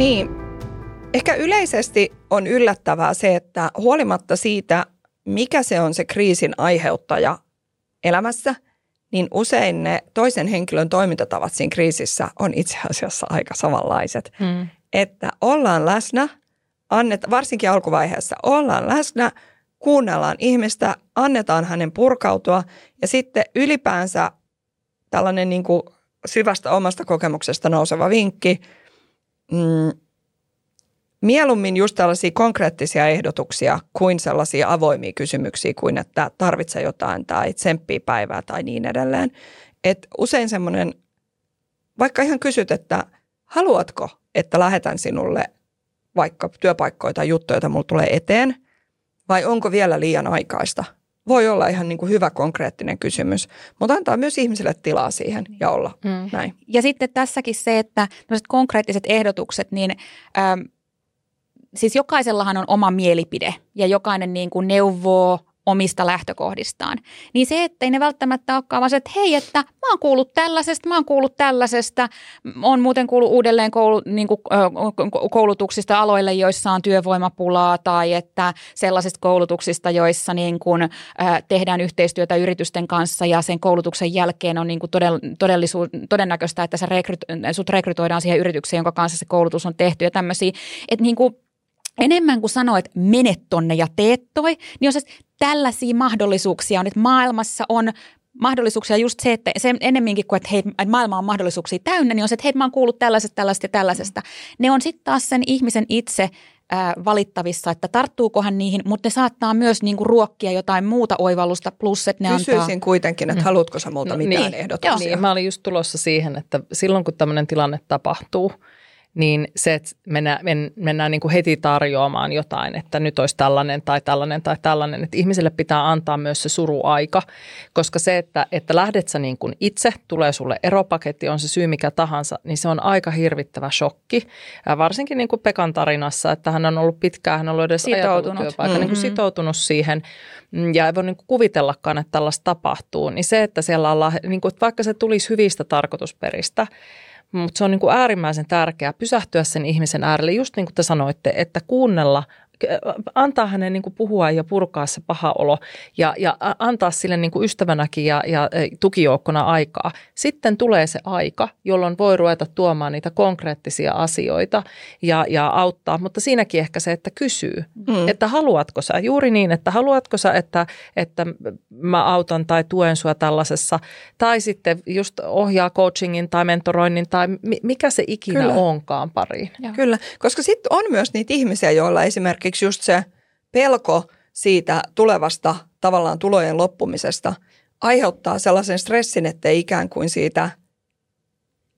Niin, ehkä yleisesti on yllättävää se, että huolimatta siitä, mikä se on se kriisin aiheuttaja elämässä – niin usein ne toisen henkilön toimintatavat siinä kriisissä on itse asiassa aika samanlaiset. Mm. Että ollaan läsnä, annet, varsinkin alkuvaiheessa, ollaan läsnä, kuunnellaan ihmistä, annetaan hänen purkautua ja sitten ylipäänsä tällainen niin kuin syvästä omasta kokemuksesta nouseva vinkki, mm, mieluummin just tällaisia konkreettisia ehdotuksia kuin sellaisia avoimia kysymyksiä kuin, että tarvitsee jotain tai tsemppii päivää tai niin edelleen. Et usein semmoinen, vaikka ihan kysyt, että haluatko, että lähetän sinulle vaikka työpaikkoja tai juttuja, joita mulla tulee eteen, vai onko vielä liian aikaista? Voi olla ihan niin kuin hyvä konkreettinen kysymys, mutta antaa myös ihmisille tilaa siihen ja olla mm. näin. Ja sitten tässäkin se, että konkreettiset ehdotukset, niin ähm, siis jokaisellahan on oma mielipide ja jokainen niin kuin neuvoo omista lähtökohdistaan. Niin se, että ei ne välttämättä olekaan vaan se, että hei, että mä oon kuullut tällaisesta, mä oon kuullut tällaisesta, on muuten kuullut uudelleen koulu, niin kuin, koulutuksista aloille, joissa on työvoimapulaa tai että sellaisista koulutuksista, joissa niin kuin, tehdään yhteistyötä yritysten kanssa ja sen koulutuksen jälkeen on niin kuin todellisu, todennäköistä, että sä rekryt, sut rekrytoidaan siihen yritykseen, jonka kanssa se koulutus on tehty ja tämmöisiä, että niin kuin enemmän kuin sanoit, että mene tonne ja teet toi, niin on se, tällaisia mahdollisuuksia on, että maailmassa on mahdollisuuksia just se, että se enemminkin kuin, että hei, että maailma on mahdollisuuksia täynnä, niin on se, että hei, mä oon kuullut tällaisesta, tällaisesta ja tällaisesta. Ne on sitten taas sen ihmisen itse ää, valittavissa, että tarttuukohan niihin, mutta ne saattaa myös niinku ruokkia jotain muuta oivallusta, plus että ne Kysyisin antaa... kuitenkin, että mm. haluatko sä multa no, mitään niin, ehdotuksia? Niin, mä olin just tulossa siihen, että silloin kun tämmöinen tilanne tapahtuu, niin se, että mennään, mennään niin kuin heti tarjoamaan jotain, että nyt olisi tällainen tai tällainen tai tällainen, että ihmiselle pitää antaa myös se suruaika, koska se, että, että lähdet sä niin kuin itse, tulee sulle eropaketti, on se syy mikä tahansa, niin se on aika hirvittävä shokki. Ja varsinkin niin kuin Pekan tarinassa, että hän on ollut pitkään, hän on ollut edes sitoutunut, työpaikka, mm-hmm. niin kuin sitoutunut siihen ja ei voi niin kuin kuvitellakaan, että tällaista tapahtuu, niin se, että siellä ollaan, niin kuin, että vaikka se tulisi hyvistä tarkoitusperistä, mutta se on niin kuin äärimmäisen tärkeää pysähtyä sen ihmisen äärelle, just niin kuin te sanoitte, että kuunnella antaa hänen niin kuin puhua ja purkaa se paha olo ja, ja antaa sille niin kuin ystävänäkin ja, ja tukijoukkona aikaa. Sitten tulee se aika, jolloin voi ruveta tuomaan niitä konkreettisia asioita ja, ja auttaa, mutta siinäkin ehkä se, että kysyy, mm. että haluatko sä juuri niin, että haluatko sä, että, että mä autan tai tuen sua tällaisessa tai sitten just ohjaa coachingin tai mentoroinnin tai mikä se ikinä Kyllä. onkaan pariin. Joo. Kyllä, koska sitten on myös niitä ihmisiä, joilla esimerkiksi just se pelko siitä tulevasta tavallaan tulojen loppumisesta aiheuttaa sellaisen stressin, että ei ikään kuin siitä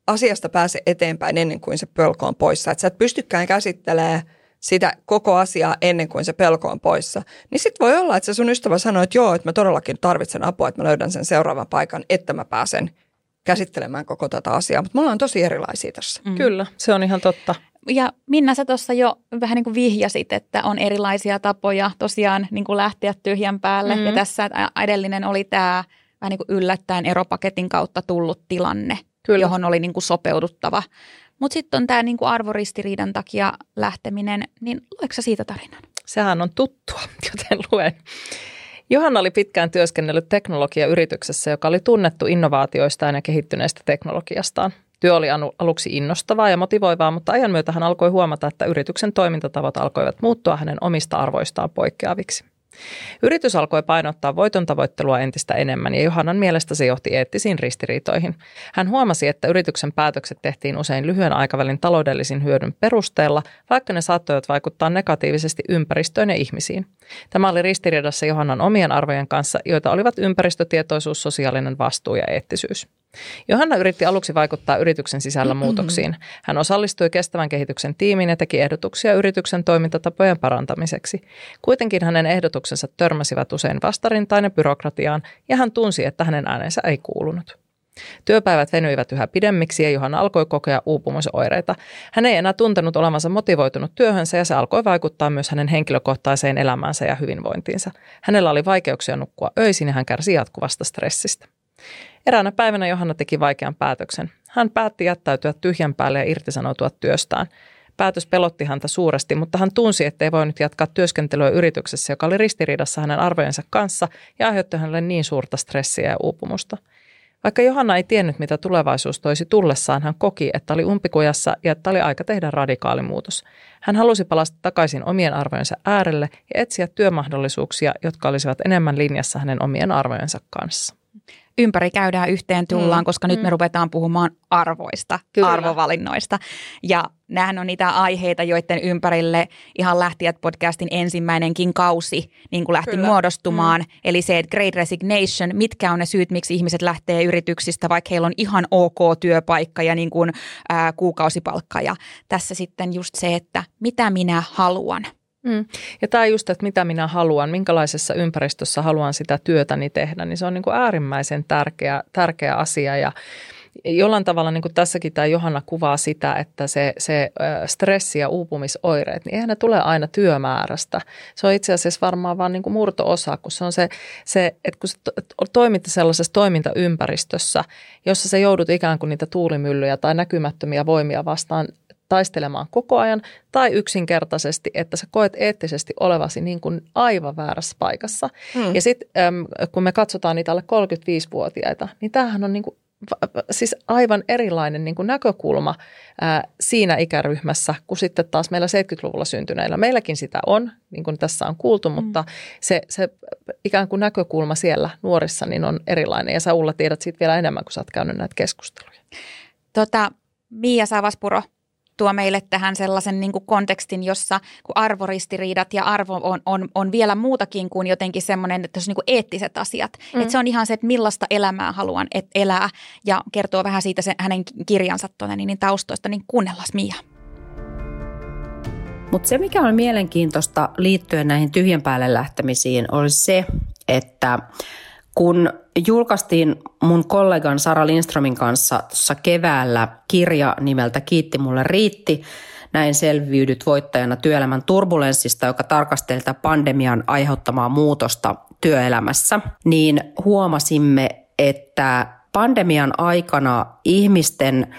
asiasta pääse eteenpäin ennen kuin se pelko on poissa. Että sä et pystykään käsittelemään sitä koko asiaa ennen kuin se pelko on poissa. Niin sitten voi olla, että se sun ystävä sanoo, että joo, että mä todellakin tarvitsen apua, että mä löydän sen seuraavan paikan, että mä pääsen käsittelemään koko tätä asiaa. Mutta me ollaan tosi erilaisia tässä. Mm. Kyllä, se on ihan totta. Ja Minna, sä tuossa jo vähän niin kuin vihjasit, että on erilaisia tapoja tosiaan niin kuin lähteä tyhjän päälle. Mm-hmm. Ja tässä edellinen oli tämä vähän niin kuin yllättäen eropaketin kautta tullut tilanne, Kyllä. johon oli niin kuin sopeuduttava. Mutta sitten on tämä niin kuin arvoristiriidan takia lähteminen, niin luetko siitä tarinan? Sehän on tuttua, [LAUGHS] joten luen. Johanna oli pitkään työskennellyt teknologiayrityksessä, joka oli tunnettu innovaatioistaan ja kehittyneestä teknologiastaan. Työ oli aluksi innostavaa ja motivoivaa, mutta ajan myötä hän alkoi huomata, että yrityksen toimintatavat alkoivat muuttua hänen omista arvoistaan poikkeaviksi. Yritys alkoi painottaa voiton tavoittelua entistä enemmän ja Johannan mielestä se johti eettisiin ristiriitoihin. Hän huomasi, että yrityksen päätökset tehtiin usein lyhyen aikavälin taloudellisin hyödyn perusteella, vaikka ne saattoivat vaikuttaa negatiivisesti ympäristöön ja ihmisiin. Tämä oli ristiriidassa Johannan omien arvojen kanssa, joita olivat ympäristötietoisuus, sosiaalinen vastuu ja eettisyys. Johanna yritti aluksi vaikuttaa yrityksen sisällä [CLEARS THROAT] muutoksiin. Hän osallistui kestävän kehityksen tiimiin ja teki ehdotuksia yrityksen toimintatapojen parantamiseksi. Kuitenkin hänen ehdotuksensa törmäsivät usein vastarintaan ja byrokratiaan, ja hän tunsi, että hänen äänensä ei kuulunut. Työpäivät venyivät yhä pidemmiksi ja Johanna alkoi kokea uupumusoireita. Hän ei enää tuntenut olevansa motivoitunut työhönsä ja se alkoi vaikuttaa myös hänen henkilökohtaiseen elämäänsä ja hyvinvointiinsa. Hänellä oli vaikeuksia nukkua öisin ja hän kärsi jatkuvasta stressistä. Eräänä päivänä Johanna teki vaikean päätöksen. Hän päätti jättäytyä tyhjän päälle ja irtisanoutua työstään. Päätös pelotti häntä suuresti, mutta hän tunsi, ettei voinut jatkaa työskentelyä yrityksessä, joka oli ristiriidassa hänen arvojensa kanssa ja aiheutti hänelle niin suurta stressiä ja uupumusta. Vaikka Johanna ei tiennyt, mitä tulevaisuus toisi tullessaan, hän koki, että oli umpikujassa ja että oli aika tehdä radikaali muutos. Hän halusi palata takaisin omien arvojensa äärelle ja etsiä työmahdollisuuksia, jotka olisivat enemmän linjassa hänen omien arvojensa kanssa ympäri käydään yhteen tullaan, mm. koska nyt me mm. ruvetaan puhumaan arvoista, Kyllä. arvovalinnoista. Ja nämähän on niitä aiheita, joiden ympärille ihan lähtijät podcastin ensimmäinenkin kausi niin kuin lähti Kyllä. muodostumaan. Mm. Eli se, että Great Resignation, mitkä on ne syyt, miksi ihmiset lähtee yrityksistä, vaikka heillä on ihan ok työpaikka ja niin kuin, ää, kuukausipalkka. Ja tässä sitten just se, että mitä minä haluan – Mm. Ja tämä just, että mitä minä haluan, minkälaisessa ympäristössä haluan sitä työtäni tehdä, niin se on niin kuin äärimmäisen tärkeä, tärkeä asia ja jollain tavalla niin kuin tässäkin tämä Johanna kuvaa sitä, että se, se stressi ja uupumisoireet, niin eihän ne tule aina työmäärästä. Se on itse asiassa varmaan vain niin murto-osa, kun se on se, se että kun toimit sellaisessa toimintaympäristössä, jossa sä joudut ikään kuin niitä tuulimyllyjä tai näkymättömiä voimia vastaan taistelemaan koko ajan, tai yksinkertaisesti, että sä koet eettisesti olevasi niin kuin aivan väärässä paikassa. Hmm. Ja sitten kun me katsotaan niitä alle 35-vuotiaita, niin tämähän on niin kuin siis aivan erilainen niin kuin näkökulma ää, siinä ikäryhmässä kuin sitten taas meillä 70-luvulla syntyneillä. Meilläkin sitä on, niin kuin tässä on kuultu, mm. mutta se, se ikään kuin näkökulma siellä nuorissa niin on erilainen. Ja sä Ulla tiedät siitä vielä enemmän, kun sä oot käynyt näitä keskusteluja. Tota, Mia Savaspuro, tuo meille tähän sellaisen niin kuin kontekstin, jossa kun arvoristiriidat ja arvo on, on, on vielä muutakin kuin jotenkin semmoinen, että se on niin kuin eettiset asiat. Mm. Että se on ihan se, että millaista elämää haluan et elää ja kertoo vähän siitä se, hänen kirjansa tuonne niin, niin taustoista, niin kuunnellas Mia. Mutta se, mikä on mielenkiintoista liittyen näihin tyhjän päälle lähtemisiin, olisi se, että kun julkaistiin mun kollegan Sara Lindströmin kanssa tuossa keväällä kirja nimeltä Kiitti mulle riitti, näin selviydyt voittajana työelämän turbulenssista, joka tarkasteli tätä pandemian aiheuttamaa muutosta työelämässä, niin huomasimme, että pandemian aikana ihmisten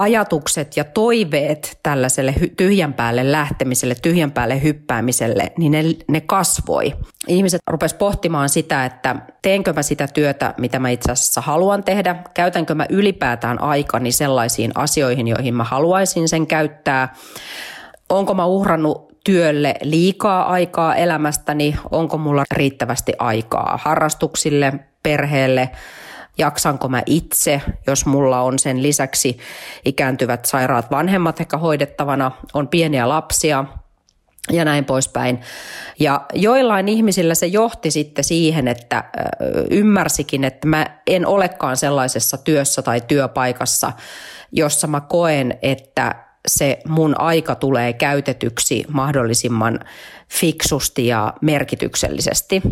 ajatukset ja toiveet tällaiselle tyhjän päälle lähtemiselle, tyhjän päälle hyppäämiselle, niin ne, ne kasvoi. Ihmiset rupes pohtimaan sitä, että teenkö mä sitä työtä, mitä mä itse asiassa haluan tehdä, käytänkö mä ylipäätään aikani sellaisiin asioihin, joihin mä haluaisin sen käyttää, onko mä uhrannut työlle liikaa aikaa elämästäni, onko mulla riittävästi aikaa harrastuksille, perheelle, jaksanko mä itse, jos mulla on sen lisäksi ikääntyvät sairaat vanhemmat ehkä hoidettavana, on pieniä lapsia ja näin poispäin. Ja joillain ihmisillä se johti sitten siihen, että ymmärsikin, että mä en olekaan sellaisessa työssä tai työpaikassa, jossa mä koen, että se mun aika tulee käytetyksi mahdollisimman fiksusti ja merkityksellisesti.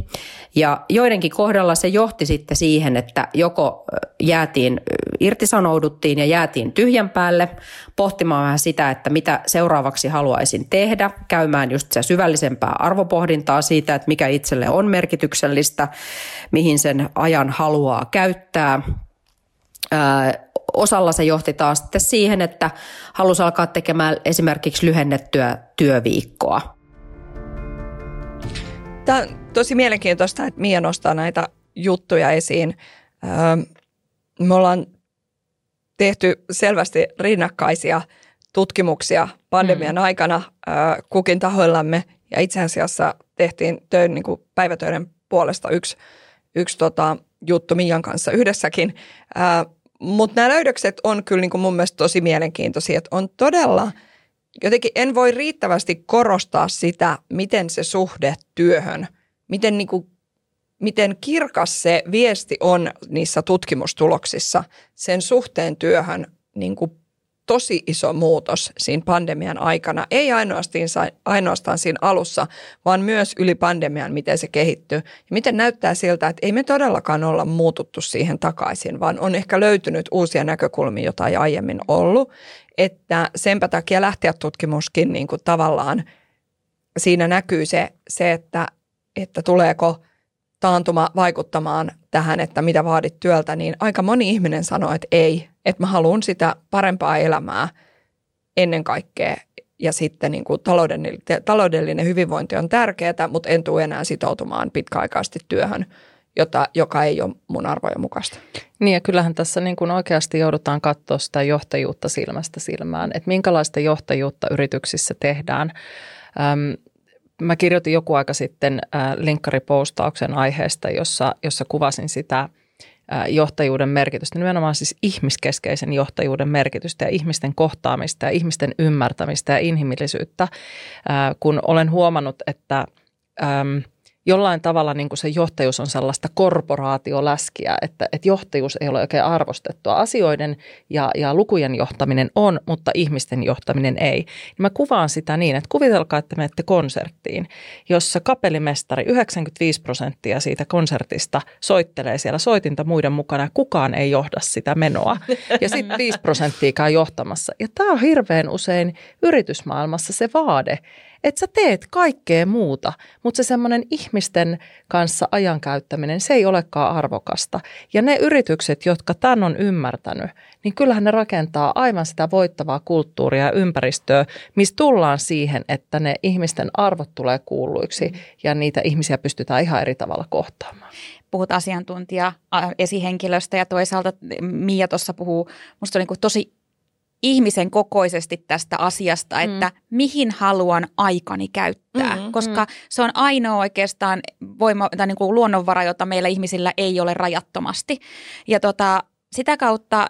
Ja joidenkin kohdalla se johti sitten siihen, että joko jäätiin, irtisanouduttiin ja jäätiin tyhjän päälle pohtimaan vähän sitä, että mitä seuraavaksi haluaisin tehdä, käymään just se syvällisempää arvopohdintaa siitä, että mikä itselle on merkityksellistä, mihin sen ajan haluaa käyttää, osalla se johti taas sitten siihen, että halusi alkaa tekemään esimerkiksi lyhennettyä työviikkoa. Tämä on tosi mielenkiintoista, että Mia nostaa näitä juttuja esiin. Me ollaan tehty selvästi rinnakkaisia tutkimuksia pandemian mm. aikana kukin tahoillamme ja itse asiassa tehtiin töön, niin kuin päivätöiden puolesta yksi, yksi tota, juttu Mian kanssa yhdessäkin. Mutta nämä löydökset on kyllä niin kuin mun mielestä tosi mielenkiintoisia, että on todella, jotenkin en voi riittävästi korostaa sitä, miten se suhde työhön, miten, niin kuin, miten kirkas se viesti on niissä tutkimustuloksissa sen suhteen työhön niin kuin tosi iso muutos siinä pandemian aikana. Ei ainoastaan, ainoastaan siinä alussa, vaan myös yli pandemian, miten se kehittyy. Ja miten näyttää siltä, että ei me todellakaan olla muututtu siihen takaisin, vaan on ehkä löytynyt uusia näkökulmia, joita ei aiemmin ollut. Että senpä takia lähteä tutkimuskin niin kuin tavallaan siinä näkyy se, se että, että tuleeko taantuma vaikuttamaan tähän, että mitä vaadit työltä, niin aika moni ihminen sanoo, että ei, että mä haluan sitä parempaa elämää ennen kaikkea ja sitten niin kuin taloudellinen, taloudellinen hyvinvointi on tärkeää, mutta en tule enää sitoutumaan pitkäaikaisesti työhön, jota, joka ei ole mun arvojen mukaista. Niin ja kyllähän tässä niin kuin oikeasti joudutaan katsoa sitä johtajuutta silmästä silmään, että minkälaista johtajuutta yrityksissä tehdään. Öm, mä kirjoitin joku aika sitten äh, linkkaripostauksen aiheesta, jossa, jossa kuvasin sitä – johtajuuden merkitystä, nimenomaan siis ihmiskeskeisen johtajuuden merkitystä ja ihmisten kohtaamista ja ihmisten ymmärtämistä ja inhimillisyyttä, kun olen huomannut, että – jollain tavalla niin kuin se johtajuus on sellaista korporaatioläskiä, että, että johtajuus ei ole oikein arvostettua. Asioiden ja, ja lukujen johtaminen on, mutta ihmisten johtaminen ei. Mä kuvaan sitä niin, että kuvitelkaa, että menette konserttiin, jossa kapellimestari 95 prosenttia siitä konsertista soittelee siellä soitinta muiden mukana kukaan ei johda sitä menoa. Ja sitten 5 prosenttia käy johtamassa. Ja tämä on hirveän usein yritysmaailmassa se vaade, että sä teet kaikkea muuta, mutta se semmoinen ihmisten kanssa ajan käyttäminen, se ei olekaan arvokasta. Ja ne yritykset, jotka tämän on ymmärtänyt, niin kyllähän ne rakentaa aivan sitä voittavaa kulttuuria ja ympäristöä, missä tullaan siihen, että ne ihmisten arvot tulee kuulluiksi mm. ja niitä ihmisiä pystytään ihan eri tavalla kohtaamaan puhut asiantuntija esihenkilöstä ja toisaalta Mia tuossa puhuu, musta on niin tosi ihmisen kokoisesti tästä asiasta, mm. että mihin haluan aikani käyttää, mm, koska mm. se on ainoa oikeastaan voima, tai niin kuin luonnonvara, jota meillä ihmisillä ei ole rajattomasti. Ja tota, sitä kautta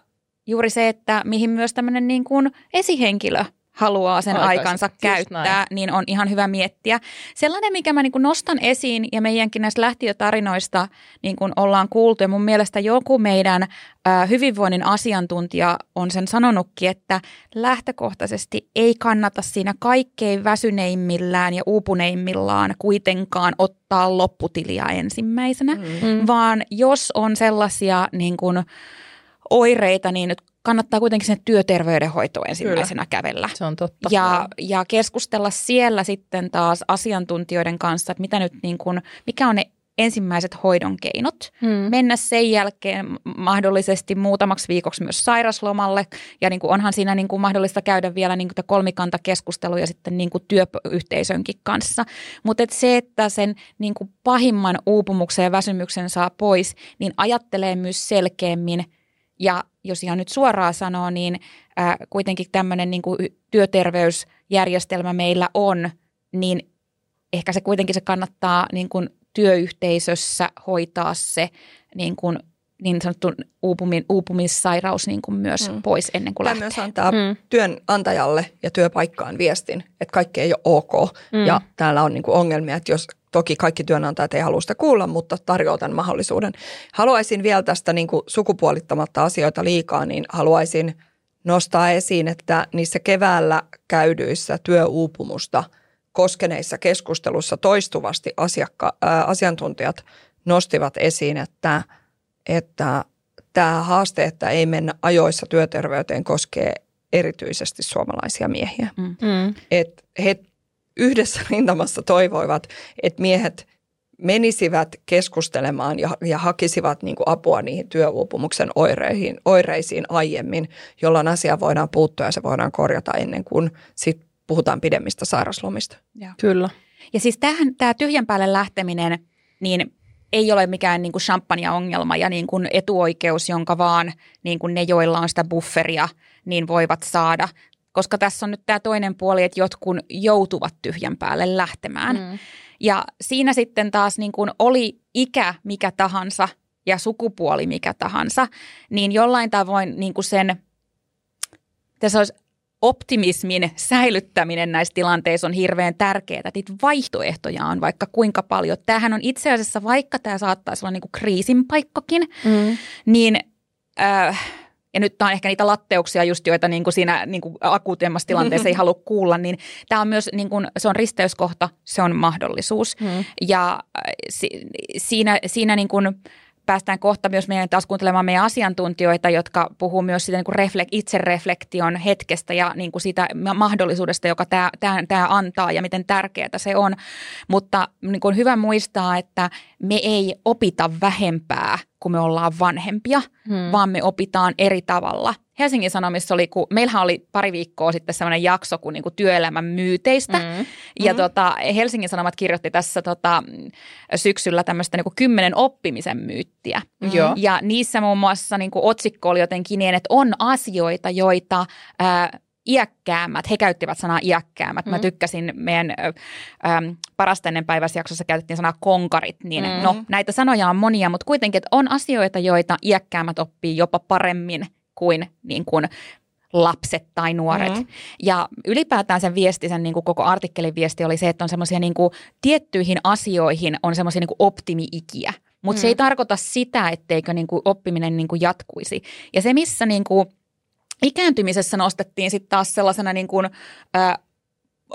juuri se, että mihin myös tämmöinen niin kuin esihenkilö haluaa sen aikansa käyttää, niin on ihan hyvä miettiä. Sellainen, mikä mä niin kuin nostan esiin ja meidänkin näistä lähtiötarinoista niin kuin ollaan kuultu ja mun mielestä joku meidän äh, hyvinvoinnin asiantuntija on sen sanonutkin, että lähtökohtaisesti ei kannata siinä kaikkein väsyneimmillään ja uupuneimmillaan kuitenkaan ottaa lopputilia ensimmäisenä, mm. vaan jos on sellaisia niin kuin, oireita, niin nyt kannattaa kuitenkin sinne työterveydenhoitoon ensimmäisenä Kyllä. kävellä. Se on totta. Ja, ja keskustella siellä sitten taas asiantuntijoiden kanssa, että mitä nyt niin kuin, mikä on ne ensimmäiset hoidon keinot, hmm. mennä sen jälkeen mahdollisesti muutamaksi viikoksi myös sairaslomalle ja niin kuin onhan siinä niin kuin mahdollista käydä vielä niin kuin kolmikantakeskusteluja sitten niin kuin työyhteisönkin kanssa. Mutta et se, että sen niin kuin pahimman uupumuksen ja väsymyksen saa pois, niin ajattelee myös selkeämmin ja jos ihan nyt suoraan sanoo, niin ää, kuitenkin tämmöinen niin kuin työterveysjärjestelmä meillä on, niin ehkä se kuitenkin se kannattaa niin kuin työyhteisössä hoitaa se niin kuin niin sanottu uupumin, uupumissairaus niin kuin myös mm. pois ennen kuin Tämä lähtee. myös antaa mm. työnantajalle ja työpaikkaan viestin, että kaikki ei ole ok mm. ja täällä on niin kuin ongelmia, että jos toki kaikki työnantajat ei halua sitä kuulla, mutta tarjoaa tämän mahdollisuuden. Haluaisin vielä tästä niin kuin sukupuolittamatta asioita liikaa, niin haluaisin nostaa esiin, että niissä keväällä käydyissä työuupumusta – koskeneissa keskusteluissa toistuvasti asiakka- ää, asiantuntijat nostivat esiin, että, että tämä haaste, että ei mennä ajoissa työterveyteen, koskee erityisesti suomalaisia miehiä. Mm. mm. Et he yhdessä rintamassa toivoivat, että miehet menisivät keskustelemaan ja, ja hakisivat niin kuin apua niihin työuupumuksen oireihin, oireisiin aiemmin, jolloin asia voidaan puuttua ja se voidaan korjata ennen kuin sit puhutaan pidemmistä sairaslomista. Ja. Kyllä. Ja siis tämähän, tämä tyhjän päälle lähteminen, niin ei ole mikään niin kuin champagne-ongelma ja niin kuin etuoikeus, jonka vaan niin kuin ne, joilla on sitä bufferia, niin voivat saada. Koska tässä on nyt tämä toinen puoli, että jotkut joutuvat tyhjän päälle lähtemään. Mm. Ja siinä sitten taas niin kuin oli ikä mikä tahansa ja sukupuoli mikä tahansa, niin jollain tavoin niin kuin sen, tässä olisi optimismin säilyttäminen näissä tilanteissa on hirveän tärkeää. Niitä vaihtoehtoja on vaikka kuinka paljon. Tämähän on itse asiassa, vaikka tämä saattaisi olla niinku kriisin paikkakin, mm. niin äh, ja nyt tämä on ehkä niitä latteuksia just, joita niin kuin siinä niin kuin akuutimmassa tilanteessa ei [LAUGHS] halua kuulla, niin tämä on myös, niin kuin, se on risteyskohta, se on mahdollisuus. Mm. Ja si, siinä, siinä niin kuin, päästään kohta myös meidän taas kuuntelemaan meidän asiantuntijoita, jotka puhuu myös sitä niin kuin reflek- itsereflektion hetkestä ja niin kuin siitä mahdollisuudesta, joka tämä, tämä, tämä antaa ja miten tärkeää se on. Mutta niin kuin on hyvä muistaa, että me ei opita vähempää, kun me ollaan vanhempia, hmm. vaan me opitaan eri tavalla – Helsingin Sanomissa oli, kun meillähän oli pari viikkoa sitten sellainen jakso kuin, niin kuin työelämän myyteistä. Mm. Ja mm. Tota, Helsingin Sanomat kirjoitti tässä tota, syksyllä tämmöistä niin kuin kymmenen oppimisen myyttiä. Mm. Ja niissä muun muassa niin kuin otsikko oli jotenkin niin, että on asioita, joita... Ää, iäkkäämmät, he käyttivät sanaa iäkkäämät. Mm. Mä tykkäsin meidän ö, parasta ennen päiväsjaksossa käytettiin sanaa konkarit, niin mm. no näitä sanoja on monia, mutta kuitenkin että on asioita, joita iäkkäämät oppii jopa paremmin kuin, niin kuin lapset tai nuoret. Mm-hmm. Ja ylipäätään sen viesti, sen niin kuin koko artikkelin viesti oli se, että on semmoisia niin tiettyihin asioihin on semmoisia niin optimi-ikiä. Mutta mm. se ei tarkoita sitä, etteikö niin kuin oppiminen niin kuin jatkuisi. Ja se, missä niin kuin ikääntymisessä nostettiin sitten taas sellaisena niin kuin, ä,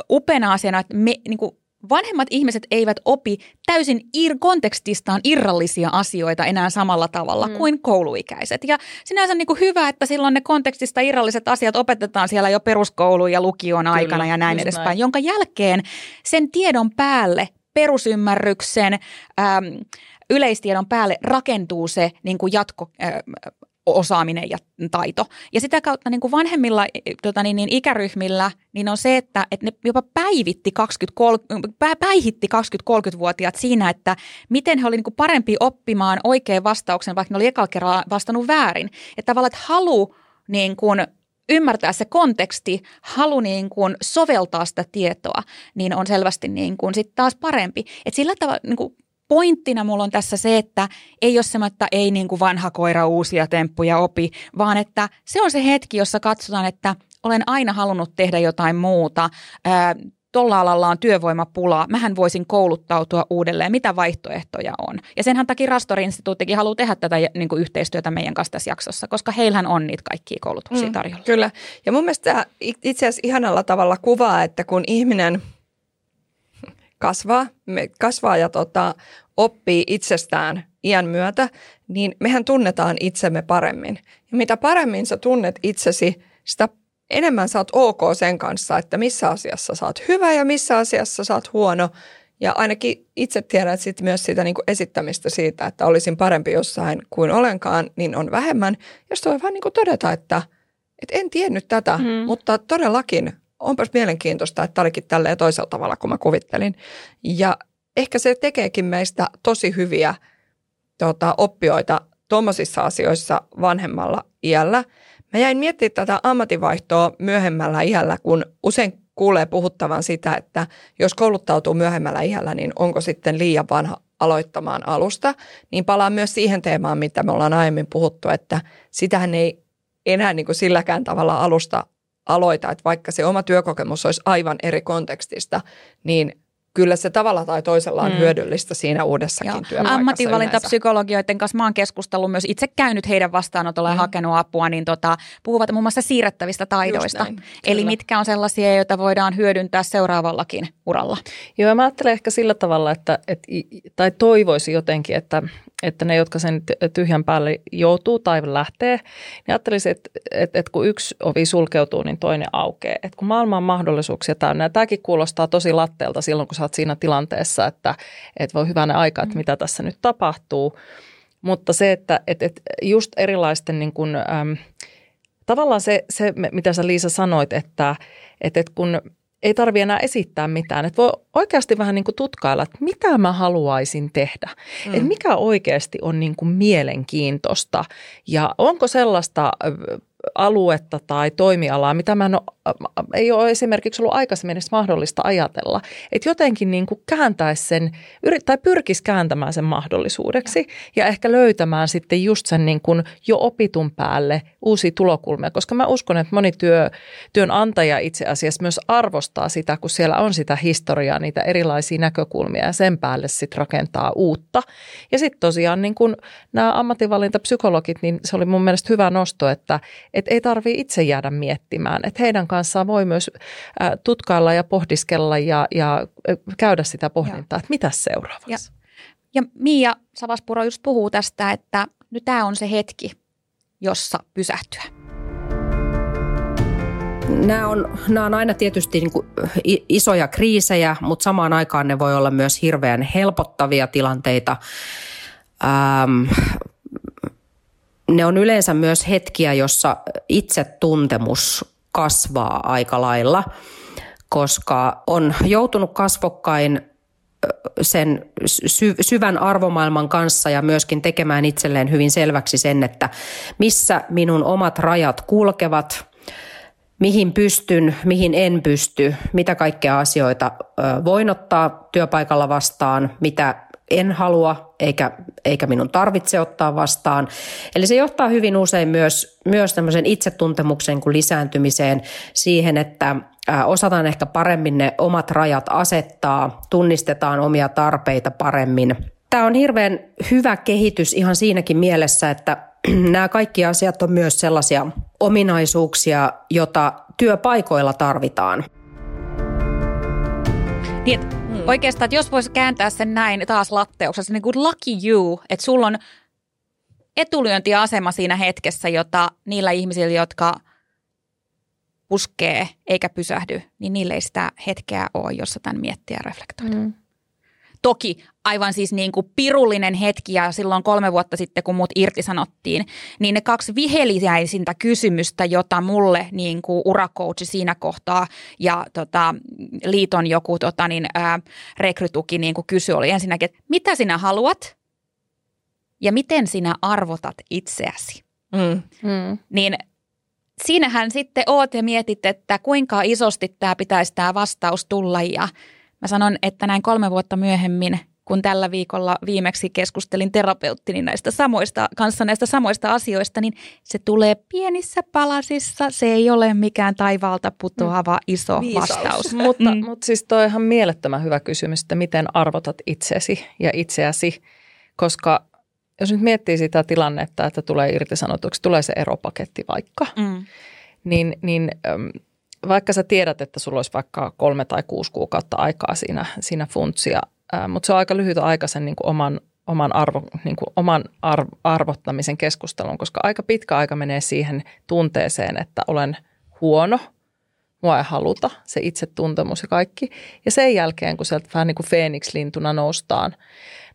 upeana asiana, että me, niin kuin vanhemmat ihmiset eivät opi täysin ir- kontekstistaan irrallisia asioita enää samalla tavalla mm. kuin kouluikäiset. Ja sinänsä niin kuin hyvä, että silloin ne kontekstista irralliset asiat opetetaan siellä jo peruskouluun ja lukion aikana Kyllä, ja näin edespäin, näin. jonka jälkeen sen tiedon päälle perusymmärryksen, äm, yleistiedon päälle rakentuu se niin kuin jatko, äh, osaaminen ja taito. Ja sitä kautta niin kuin vanhemmilla tota niin, niin ikäryhmillä niin on se, että, että ne jopa päivitti 20, päihitti 20-30-vuotiaat siinä, että miten he olivat niin parempi oppimaan oikean vastauksen, vaikka ne oli ekalla kerralla vastannut väärin. Että tavallaan, että halu niin kuin ymmärtää se konteksti, halu niin kuin soveltaa sitä tietoa, niin on selvästi niin kuin sit taas parempi. Et sillä tavalla niin kuin pointtina mulla on tässä se, että ei ole semmoinen, että ei niin kuin vanha koira uusia temppuja opi, vaan että se on se hetki, jossa katsotaan, että olen aina halunnut tehdä jotain muuta. Tuolla alalla on työvoimapula, mähän voisin kouluttautua uudelleen, mitä vaihtoehtoja on. Ja senhän takia Rastori-instituuttikin haluaa tehdä tätä niin kuin yhteistyötä meidän kanssa tässä jaksossa, koska heillähän on niitä kaikkia koulutuksia mm, tarjolla. Kyllä, ja mun mielestä itse asiassa ihanalla tavalla kuvaa, että kun ihminen – kasvaa, me kasvaa ja tota, oppii itsestään iän myötä, niin mehän tunnetaan itsemme paremmin. Ja mitä paremmin sä tunnet itsesi, sitä enemmän sä oot ok sen kanssa, että missä asiassa sä oot hyvä ja missä asiassa sä oot huono. Ja ainakin itse tiedän sit myös sitä niin kuin esittämistä siitä, että olisin parempi jossain kuin olenkaan, niin on vähemmän. Jos voi vaan niin kuin todeta, että, että en tiennyt tätä, mm. mutta todellakin onpas mielenkiintoista, että tämä olikin tälleen toisella tavalla kuin mä kuvittelin. Ja ehkä se tekeekin meistä tosi hyviä tota, oppijoita tuommoisissa asioissa vanhemmalla iällä. Mä jäin miettimään tätä ammatinvaihtoa myöhemmällä iällä, kun usein kuulee puhuttavan sitä, että jos kouluttautuu myöhemmällä iällä, niin onko sitten liian vanha aloittamaan alusta, niin palaan myös siihen teemaan, mitä me ollaan aiemmin puhuttu, että sitähän ei enää niin kuin silläkään tavalla alusta aloita, että vaikka se oma työkokemus olisi aivan eri kontekstista, niin kyllä se tavalla tai toisella on mm. hyödyllistä siinä uudessakin Joo. työpaikassa Ammatinvalintapsykologioiden kanssa mä oon keskustellut myös itse käynyt heidän vastaanotolla ja mm. hakenut apua, niin tota, puhuvat muun muassa siirrettävistä taidoista. Näin, Eli mitkä on sellaisia, joita voidaan hyödyntää seuraavallakin uralla. Joo, mä ajattelen ehkä sillä tavalla, että, että tai toivoisi jotenkin, että että ne, jotka sen tyhjän päälle joutuu tai lähtee, niin ajattelisi, että, että, että kun yksi ovi sulkeutuu, niin toinen aukeaa. Että kun maailma on mahdollisuuksia täynnä, ja tämäkin kuulostaa tosi latteelta silloin, kun sä oot siinä tilanteessa, että, että voi hyvänä aika, että mm. mitä tässä nyt tapahtuu. Mutta se, että, että, että just erilaisten niin kuin, äm, tavallaan se, se, mitä sä Liisa sanoit, että, että, että kun ei tarvi enää esittää mitään. Että voi oikeasti vähän niin kuin tutkailla, että mitä mä haluaisin tehdä. Mm. Että mikä oikeasti on niin kuin mielenkiintoista ja onko sellaista aluetta tai toimialaa, mitä mä en ole, ei ole esimerkiksi ollut aikaisemmin edes mahdollista ajatella. Että jotenkin niin kuin kääntäisi sen, tai pyrkisi kääntämään sen mahdollisuudeksi ja ehkä löytämään sitten just sen niin kuin jo opitun päälle uusia tulokulmia, koska mä uskon, että moni työ, työnantaja itse asiassa myös arvostaa sitä, kun siellä on sitä historiaa, niitä erilaisia näkökulmia ja sen päälle sitten rakentaa uutta. Ja sitten tosiaan niin kuin nämä ammatinvalintapsykologit, niin se oli mun mielestä hyvä nosto, että et ei tarvitse itse jäädä miettimään, että heidän kanssaan voi myös tutkailla ja pohdiskella ja, ja käydä sitä pohdintaa, että mitä seuraavaksi. Ja, ja Miia Savaspuro just puhuu tästä, että nyt tämä on se hetki, jossa pysähtyä. Nämä on, nämä on aina tietysti niin kuin isoja kriisejä, mutta samaan aikaan ne voi olla myös hirveän helpottavia tilanteita. Ähm, ne on yleensä myös hetkiä, jossa itsetuntemus kasvaa aika lailla, koska on joutunut kasvokkain sen syvän arvomaailman kanssa ja myöskin tekemään itselleen hyvin selväksi sen, että missä minun omat rajat kulkevat, mihin pystyn, mihin en pysty, mitä kaikkea asioita voin ottaa työpaikalla vastaan, mitä en halua eikä, eikä minun tarvitse ottaa vastaan. Eli se johtaa hyvin usein myös, myös tämmöisen itsetuntemuksen kuin lisääntymiseen siihen, että osataan ehkä paremmin ne omat rajat asettaa, tunnistetaan omia tarpeita paremmin. Tämä on hirveän hyvä kehitys ihan siinäkin mielessä, että [CLEARS THROAT] nämä kaikki asiat on myös sellaisia ominaisuuksia, joita työpaikoilla tarvitaan. Niin, mm. oikeastaan, että jos voisi kääntää sen näin taas latteuksessa, niin kuin lucky you, että sulla on etulyöntiasema siinä hetkessä, jota niillä ihmisillä, jotka puskee eikä pysähdy, niin niille ei sitä hetkeä ole, jossa tämän miettiä ja reflektoida. Mm. Toki aivan siis niin kuin pirullinen hetki ja silloin kolme vuotta sitten, kun mut irtisanottiin, niin ne kaksi viheliäisintä kysymystä, jota mulle niin kuin urakoutsi siinä kohtaa ja tota, liiton joku tota, niin, ää, rekrytuki niin kuin kysyi, oli ensinnäkin, että mitä sinä haluat ja miten sinä arvotat itseäsi. Mm. Mm. Niin siinähän sitten oot ja mietit, että kuinka isosti tämä pitäisi tämä vastaus tulla ja Mä sanon, että näin kolme vuotta myöhemmin, kun tällä viikolla viimeksi keskustelin terapeuttini näistä samoista, kanssa näistä samoista asioista, niin se tulee pienissä palasissa. Se ei ole mikään taivaalta putoava mm. iso Viisaus. vastaus. [LAUGHS] mutta, mm. mutta siis toi on ihan mielettömän hyvä kysymys, että miten arvotat itsesi ja itseäsi, koska jos nyt miettii sitä tilannetta, että tulee irtisanotuksi, tulee se eropaketti vaikka, mm. niin, niin vaikka sä tiedät, että sulla olisi vaikka kolme tai kuusi kuukautta aikaa siinä, siinä funtsia, ää, mutta se on aika lyhyt aika sen niin kuin oman, oman, arvo, niin kuin oman arv, arvottamisen keskustelun, koska aika pitkä aika menee siihen tunteeseen, että olen huono, mua ei haluta, se itsetuntemus ja kaikki. Ja sen jälkeen, kun sieltä vähän niin kuin Phoenix-lintuna noustaan,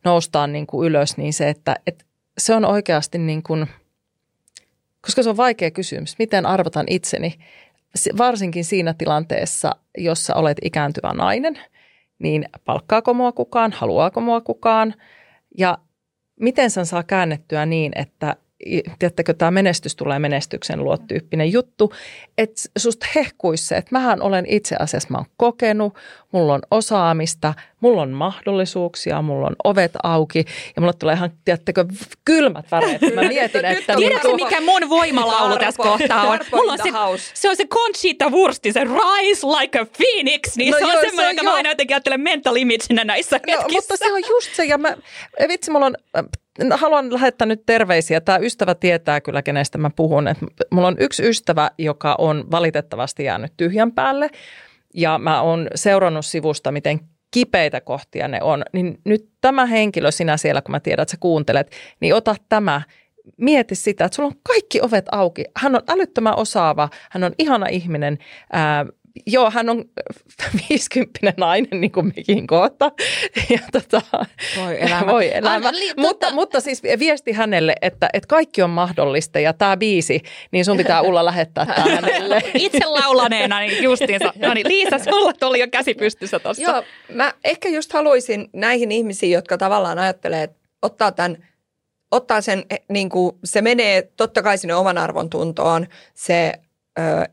noustaan niin kuin ylös, niin se, että, että se on oikeasti niin kuin, koska se on vaikea kysymys, miten arvotan itseni, varsinkin siinä tilanteessa, jossa olet ikääntyvä nainen, niin palkkaako mua kukaan, haluaako mua kukaan? Ja miten sen saa käännettyä niin, että tiedättekö, tämä menestys tulee menestyksen luo tyyppinen juttu, että susta hehkuisi se, että mähän olen itse asiassa, mä oon kokenut, mulla on osaamista, mulla on mahdollisuuksia, mulla on ovet auki ja mulla tulee ihan, tiedättekö, kylmät väreet. Mä mietin, että... Tiedätkö, mikä mun voimalaulu tässä kohtaa on? Mulla on se, se on se Conchita Wursti, se Rise like a Phoenix, niin no se on joo, semmoinen, jonka mä aina jotenkin ajattelen mental imagenä näissä no, hetkissä. Mutta se on just se, ja mä, vitsi, mulla on haluan lähettää nyt terveisiä. Tämä ystävä tietää kyllä, kenestä mä puhun. Et mulla on yksi ystävä, joka on valitettavasti jäänyt tyhjän päälle. Ja mä oon seurannut sivusta, miten kipeitä kohtia ne on. Niin nyt tämä henkilö, sinä siellä, kun mä tiedän, että sä kuuntelet, niin ota tämä mieti sitä, että sulla on kaikki ovet auki. Hän on älyttömän osaava, hän on ihana ihminen, ää, joo, hän on [LAUGHS] 50 nainen, niin kuin mekin kohta. [LAUGHS] Ja tota, voi elämä. Voi elämä. Li, mutta, tota... mutta siis viesti hänelle, että, että kaikki on mahdollista ja tämä biisi, niin sun pitää Ulla lähettää tämä [LAUGHS] hänelle. Itse laulaneena, niin justiinsa. No niin, Liisa, sulla oli jo käsi pystyssä tuossa. Joo, mä ehkä just haluaisin näihin ihmisiin, jotka tavallaan ajattelee, että ottaa tämän ottaa sen, eh, niin kuin, se menee totta kai sinne oman arvon tuntoon, se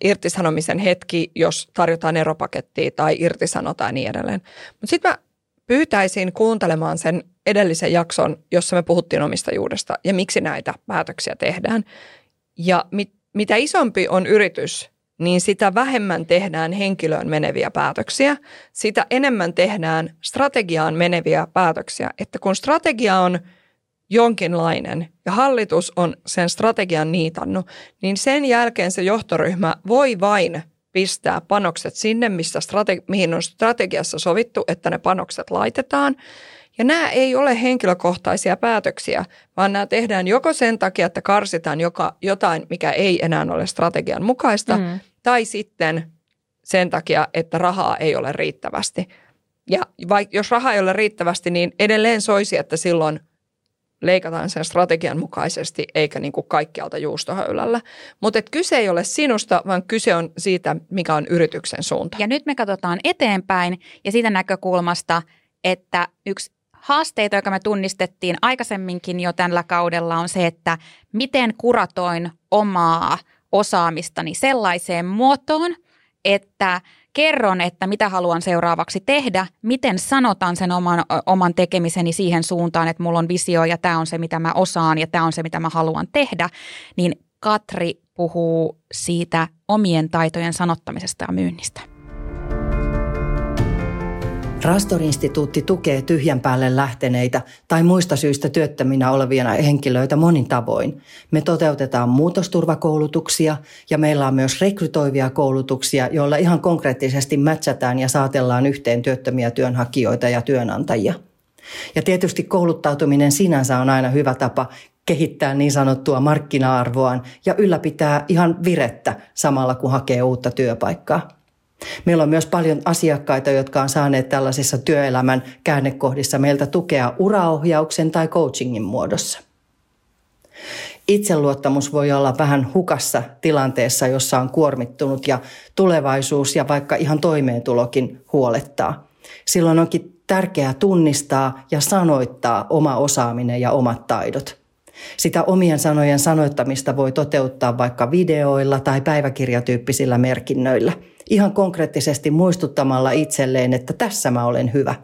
irtisanomisen hetki, jos tarjotaan eropakettia tai irtisanotaan ja niin edelleen. Mutta sitten mä pyytäisin kuuntelemaan sen edellisen jakson, jossa me puhuttiin omistajuudesta ja miksi näitä päätöksiä tehdään. Ja mit, mitä isompi on yritys, niin sitä vähemmän tehdään henkilöön meneviä päätöksiä, sitä enemmän tehdään strategiaan meneviä päätöksiä. Että kun strategia on – jonkinlainen ja hallitus on sen strategian niitannut, niin sen jälkeen se johtoryhmä voi vain pistää panokset sinne, missä strate- mihin on strategiassa sovittu, että ne panokset laitetaan. Ja nämä ei ole henkilökohtaisia päätöksiä, vaan nämä tehdään joko sen takia, että karsitaan joka, jotain, mikä ei enää ole strategian mukaista, mm. tai sitten sen takia, että rahaa ei ole riittävästi. Ja vaikka jos rahaa ei ole riittävästi, niin edelleen soisi, että silloin – leikataan sen strategian mukaisesti, eikä niin kuin kaikkialta juustohöylällä. Mutta kyse ei ole sinusta, vaan kyse on siitä, mikä on yrityksen suunta. Ja nyt me katsotaan eteenpäin ja siitä näkökulmasta, että yksi haasteita, joka me tunnistettiin aikaisemminkin jo tällä kaudella, on se, että miten kuratoin omaa osaamistani sellaiseen muotoon, että – kerron, että mitä haluan seuraavaksi tehdä, miten sanotan sen oman, oman tekemiseni siihen suuntaan, että mulla on visio ja tämä on se, mitä mä osaan ja tämä on se, mitä mä haluan tehdä, niin Katri puhuu siitä omien taitojen sanottamisesta ja myynnistä. Rastor-instituutti tukee tyhjän päälle lähteneitä tai muista syistä työttöminä olevia henkilöitä monin tavoin. Me toteutetaan muutosturvakoulutuksia ja meillä on myös rekrytoivia koulutuksia, joilla ihan konkreettisesti mätsätään ja saatellaan yhteen työttömiä työnhakijoita ja työnantajia. Ja tietysti kouluttautuminen sinänsä on aina hyvä tapa kehittää niin sanottua markkina-arvoaan ja ylläpitää ihan virettä samalla kun hakee uutta työpaikkaa. Meillä on myös paljon asiakkaita, jotka on saaneet tällaisissa työelämän käännekohdissa meiltä tukea uraohjauksen tai coachingin muodossa. Itseluottamus voi olla vähän hukassa tilanteessa, jossa on kuormittunut ja tulevaisuus ja vaikka ihan toimeentulokin huolettaa. Silloin onkin tärkeää tunnistaa ja sanoittaa oma osaaminen ja omat taidot. Sitä omien sanojen sanoittamista voi toteuttaa vaikka videoilla tai päiväkirjatyyppisillä merkinnöillä – ihan konkreettisesti muistuttamalla itselleen, että tässä mä olen hyvä.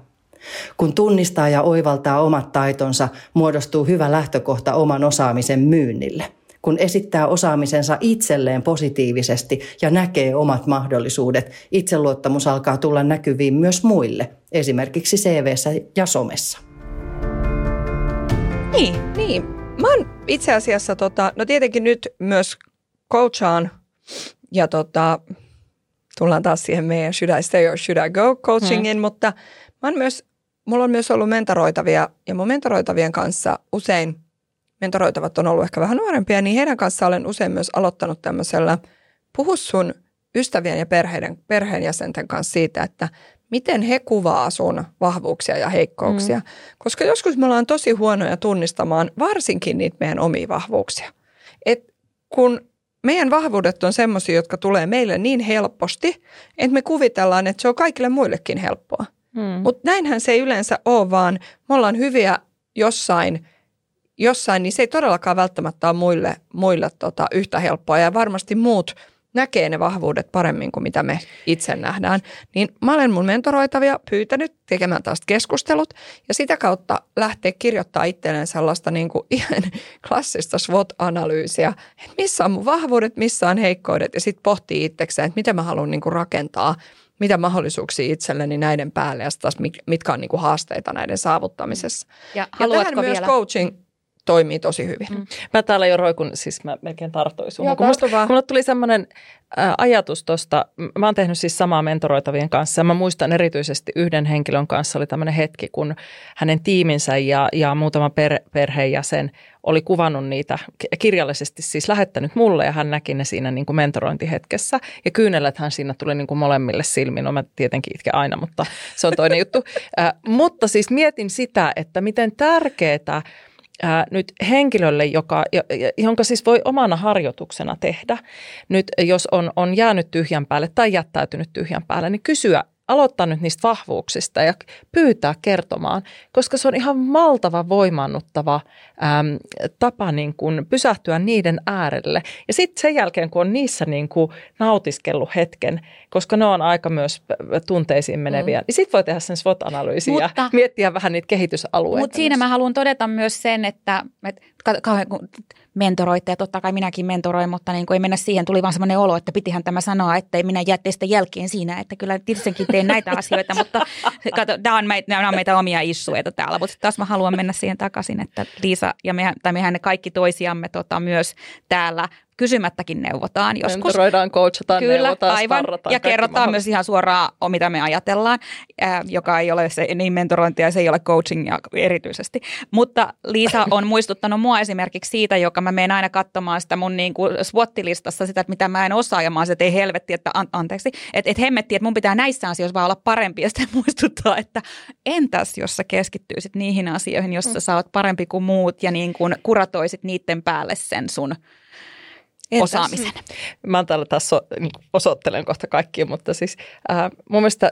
Kun tunnistaa ja oivaltaa omat taitonsa, muodostuu hyvä lähtökohta oman osaamisen myynnille. Kun esittää osaamisensa itselleen positiivisesti ja näkee omat mahdollisuudet, itseluottamus alkaa tulla näkyviin myös muille, esimerkiksi CVssä ja somessa. Niin, niin. Mä oon itse asiassa, tota, no tietenkin nyt myös coachaan ja tota, tullaan taas siihen meidän should I stay or should I go coachingin, hmm. mutta mä oon myös, mulla on myös ollut mentoroitavia ja mun mentoroitavien kanssa usein, mentoroitavat on ollut ehkä vähän nuorempia, niin heidän kanssa olen usein myös aloittanut tämmöisellä puhu sun ystävien ja perheiden, perheenjäsenten kanssa siitä, että miten he kuvaa sun vahvuuksia ja heikkouksia. Mm. Koska joskus me ollaan tosi huonoja tunnistamaan varsinkin niitä meidän omia vahvuuksia. Et kun meidän vahvuudet on semmoisia, jotka tulee meille niin helposti, että me kuvitellaan, että se on kaikille muillekin helppoa. Mm. Mutta näinhän se ei yleensä ole, vaan me ollaan hyviä jossain, jossain niin se ei todellakaan välttämättä ole muille, muille tota, yhtä helppoa. Ja varmasti muut – näkee ne vahvuudet paremmin kuin mitä me itse nähdään. Niin mä olen mun mentoroitavia pyytänyt tekemään taas keskustelut ja sitä kautta lähteä kirjoittaa itselleen sellaista niin kuin ihan [LAUGHS] klassista SWOT-analyysiä, että missä on mun vahvuudet, missä on heikkoudet ja sitten pohtii itsekseen, että miten mä haluan niin kuin rakentaa mitä mahdollisuuksia itselleni näiden päälle ja taas mitkä on niin kuin haasteita näiden saavuttamisessa. Ja, ja tähän vielä? myös coaching toimii tosi hyvin. Mm. Mä täällä jo roikun, siis mä melkein tarttuin sun. kun, musta, kun mulle tuli semmoinen ajatus tuosta, mä oon tehnyt siis samaa mentoroitavien kanssa ja mä muistan erityisesti yhden henkilön kanssa oli tämmöinen hetki, kun hänen tiiminsä ja, ja muutama per, perheenjäsen oli kuvannut niitä kirjallisesti siis lähettänyt mulle ja hän näki ne siinä niin kuin mentorointihetkessä ja hän siinä tuli niin kuin molemmille silmiin. No mä tietenkin itken aina, mutta se on toinen juttu. [LAUGHS] Äh, mutta siis mietin sitä, että miten tärkeää ää, nyt henkilölle, joka, jonka siis voi omana harjoituksena tehdä, nyt jos on, on jäänyt tyhjän päälle tai jättäytynyt tyhjän päälle, niin kysyä aloittaa nyt niistä vahvuuksista ja pyytää kertomaan, koska se on ihan valtava voimannuttava äm, tapa niin kuin pysähtyä niiden äärelle. Ja sitten sen jälkeen, kun on niissä niin kuin nautiskellut hetken, koska ne on aika myös tunteisiin meneviä, mm. niin sitten voi tehdä sen SWOT-analyysin ja miettiä vähän niitä kehitysalueita. Mutta siinä mä haluan todeta myös sen, että, että kauhean, mentoroitte ja totta kai minäkin mentoroin, mutta niin kuin ei mennä siihen. Tuli vaan semmoinen olo, että pitihän tämä sanoa, että ei minä jää teistä jälkeen siinä, että kyllä tietenkin teen näitä asioita, mutta kato, nämä on, meitä, nämä on meitä omia issueita täällä. Mutta taas mä haluan mennä siihen takaisin, että Liisa ja mehän, tai mehän ne kaikki toisiamme tota, myös täällä kysymättäkin neuvotaan joskus. Mentoroidaan, coachataan, Kyllä, neuvotaan, aivan. Ja kerrotaan myös ihan suoraan, mitä me ajatellaan, äh, joka ei ole se niin mentorointia, se ei ole coachingia erityisesti. Mutta Liisa on [LAUGHS] muistuttanut mua esimerkiksi siitä, joka mä menen aina katsomaan sitä mun niin kuin SWOT-listassa sitä, että mitä mä en osaa, ja mä oon että ei helvetti, että an- anteeksi, että et hemmetti, että mun pitää näissä asioissa vaan olla parempi, ja sitten [LAUGHS] muistuttaa, että entäs jos sä keskittyisit niihin asioihin, jossa mm. sä oot parempi kuin muut, ja niin kuin kuratoisit niiden päälle sen sun Entäs? osaamisen. Mä oon täällä taas so, niin osoittelen kohta kaikkia, mutta siis äh, mun mielestä,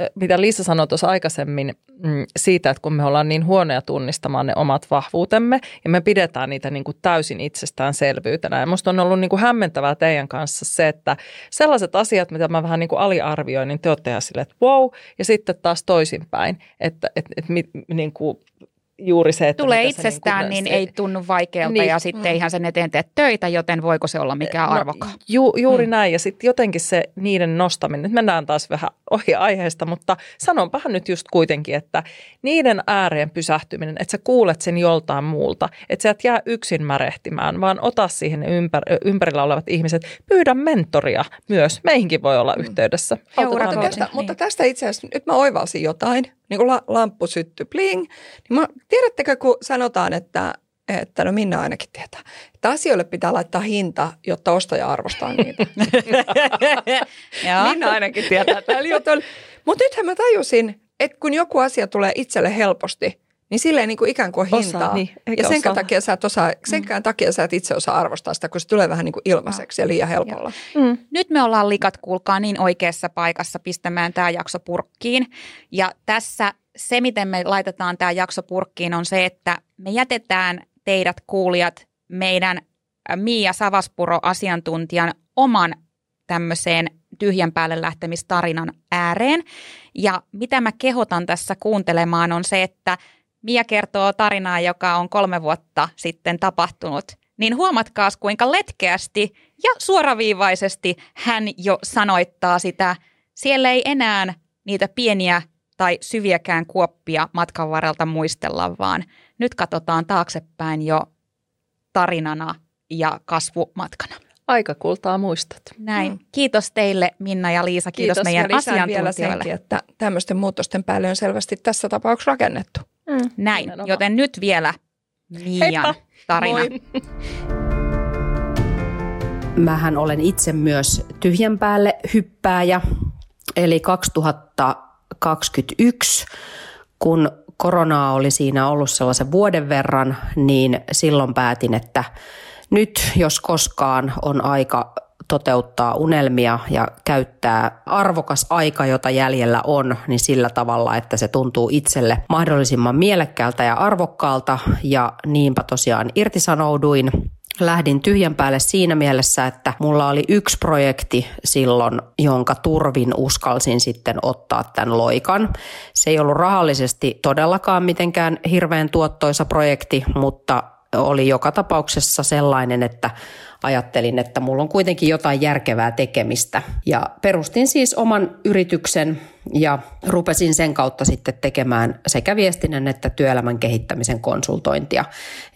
äh, mitä Liisa sanoi tuossa aikaisemmin mm, siitä, että kun me ollaan niin huonoja tunnistamaan ne omat vahvuutemme ja me pidetään niitä niin kuin täysin itsestäänselvyytenä. Ja musta on ollut niin kuin hämmentävää teidän kanssa se, että sellaiset asiat, mitä mä vähän niin kuin aliarvioin, niin te olette ihan silleen, että wow, ja sitten taas toisinpäin, että, että, että, että niin kuin juuri se, että... Tulee itsestään, niin, niin ei tunnu vaikealta niin. ja sitten mm. eihän sen eteen tee töitä, joten voiko se olla mikään no, arvokaan? Ju, juuri mm. näin ja sitten jotenkin se niiden nostaminen, nyt mennään taas vähän ohi aiheesta, mutta sanonpahan nyt just kuitenkin, että niiden ääreen pysähtyminen, että sä kuulet sen joltain muulta, että sä et jää yksin märehtimään, vaan ota siihen ympär, ympärillä olevat ihmiset, pyydä mentoria myös, meihinkin voi olla mm. yhteydessä. Mutta tästä, mutta tästä itse asiassa, nyt mä oivalsin jotain, niin kuin la, lamppu sytty bling. Niin mä, tiedättekö, kun sanotaan, että, että no Minna ainakin tietää, että asioille pitää laittaa hinta, jotta ostaja arvostaa niitä. [LAUGHS] Minna ainakin tietää. Mutta nythän mä tajusin, että kun joku asia tulee itselle helposti – niin silleen niin kuin ikään kuin hintaa. Osaa, niin, ja sen takia sä et osaa, senkään mm. takia sä et itse osaa arvostaa sitä, kun se tulee vähän niin kuin ilmaiseksi no. ja liian helpolla. Mm. Nyt me ollaan likat, kuulkaa, niin oikeassa paikassa pistämään tämä jakso purkkiin. Ja tässä se, miten me laitetaan tämä jakso purkkiin, on se, että me jätetään teidät kuulijat meidän Miia Savaspuro-asiantuntijan oman tämmöiseen tyhjän päälle lähtemistarinan ääreen. Ja mitä mä kehotan tässä kuuntelemaan on se, että – Mia kertoo tarinaa, joka on kolme vuotta sitten tapahtunut, niin huomatkaas kuinka letkeästi ja suoraviivaisesti hän jo sanoittaa sitä. Siellä ei enää niitä pieniä tai syviäkään kuoppia matkan varrelta muistella, vaan nyt katsotaan taaksepäin jo tarinana ja kasvumatkana. Aika kultaa muistat. Näin. Mm. Kiitos teille Minna ja Liisa. Kiitos, Kiitos meidän ja asiantuntijoille. vielä senkin, että tämmöisten muutosten päälle on selvästi tässä tapauksessa rakennettu. Mm. Näin, joten nyt vielä Mian tarina. Moi. [LAUGHS] mähän olen itse myös tyhjän päälle hyppääjä. Eli 2021, kun koronaa oli siinä ollut sellaisen vuoden verran, niin silloin päätin, että nyt jos koskaan on aika toteuttaa unelmia ja käyttää arvokas aika, jota jäljellä on, niin sillä tavalla, että se tuntuu itselle mahdollisimman mielekkäältä ja arvokkaalta. Ja niinpä tosiaan irtisanouduin lähdin tyhjän päälle siinä mielessä, että mulla oli yksi projekti silloin, jonka turvin uskalsin sitten ottaa tämän loikan. Se ei ollut rahallisesti todellakaan mitenkään hirveän tuottoisa projekti, mutta oli joka tapauksessa sellainen, että ajattelin, että mulla on kuitenkin jotain järkevää tekemistä. Ja perustin siis oman yrityksen ja rupesin sen kautta sitten tekemään sekä viestinnän että työelämän kehittämisen konsultointia.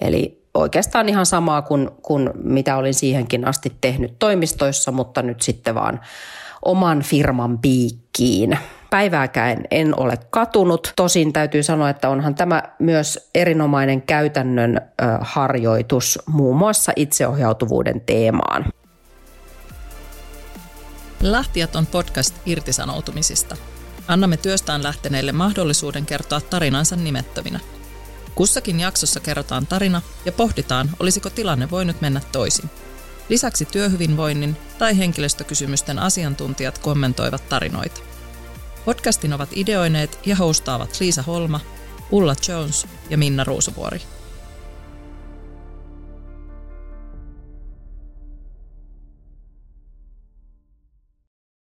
Eli oikeastaan ihan samaa kuin, kuin mitä olin siihenkin asti tehnyt toimistoissa, mutta nyt sitten vaan oman firman piikkiin. Päivääkään en ole katunut. Tosin täytyy sanoa, että onhan tämä myös erinomainen käytännön harjoitus muun muassa itseohjautuvuuden teemaan. Lähtijät on podcast irtisanoutumisista. Annamme työstään lähteneille mahdollisuuden kertoa tarinansa nimettöminä. Kussakin jaksossa kerrotaan tarina ja pohditaan, olisiko tilanne voinut mennä toisin. Lisäksi työhyvinvoinnin tai henkilöstökysymysten asiantuntijat kommentoivat tarinoita. Podcastin ovat ideoineet ja hostaavat Liisa Holma, Ulla Jones ja Minna Ruusuvuori.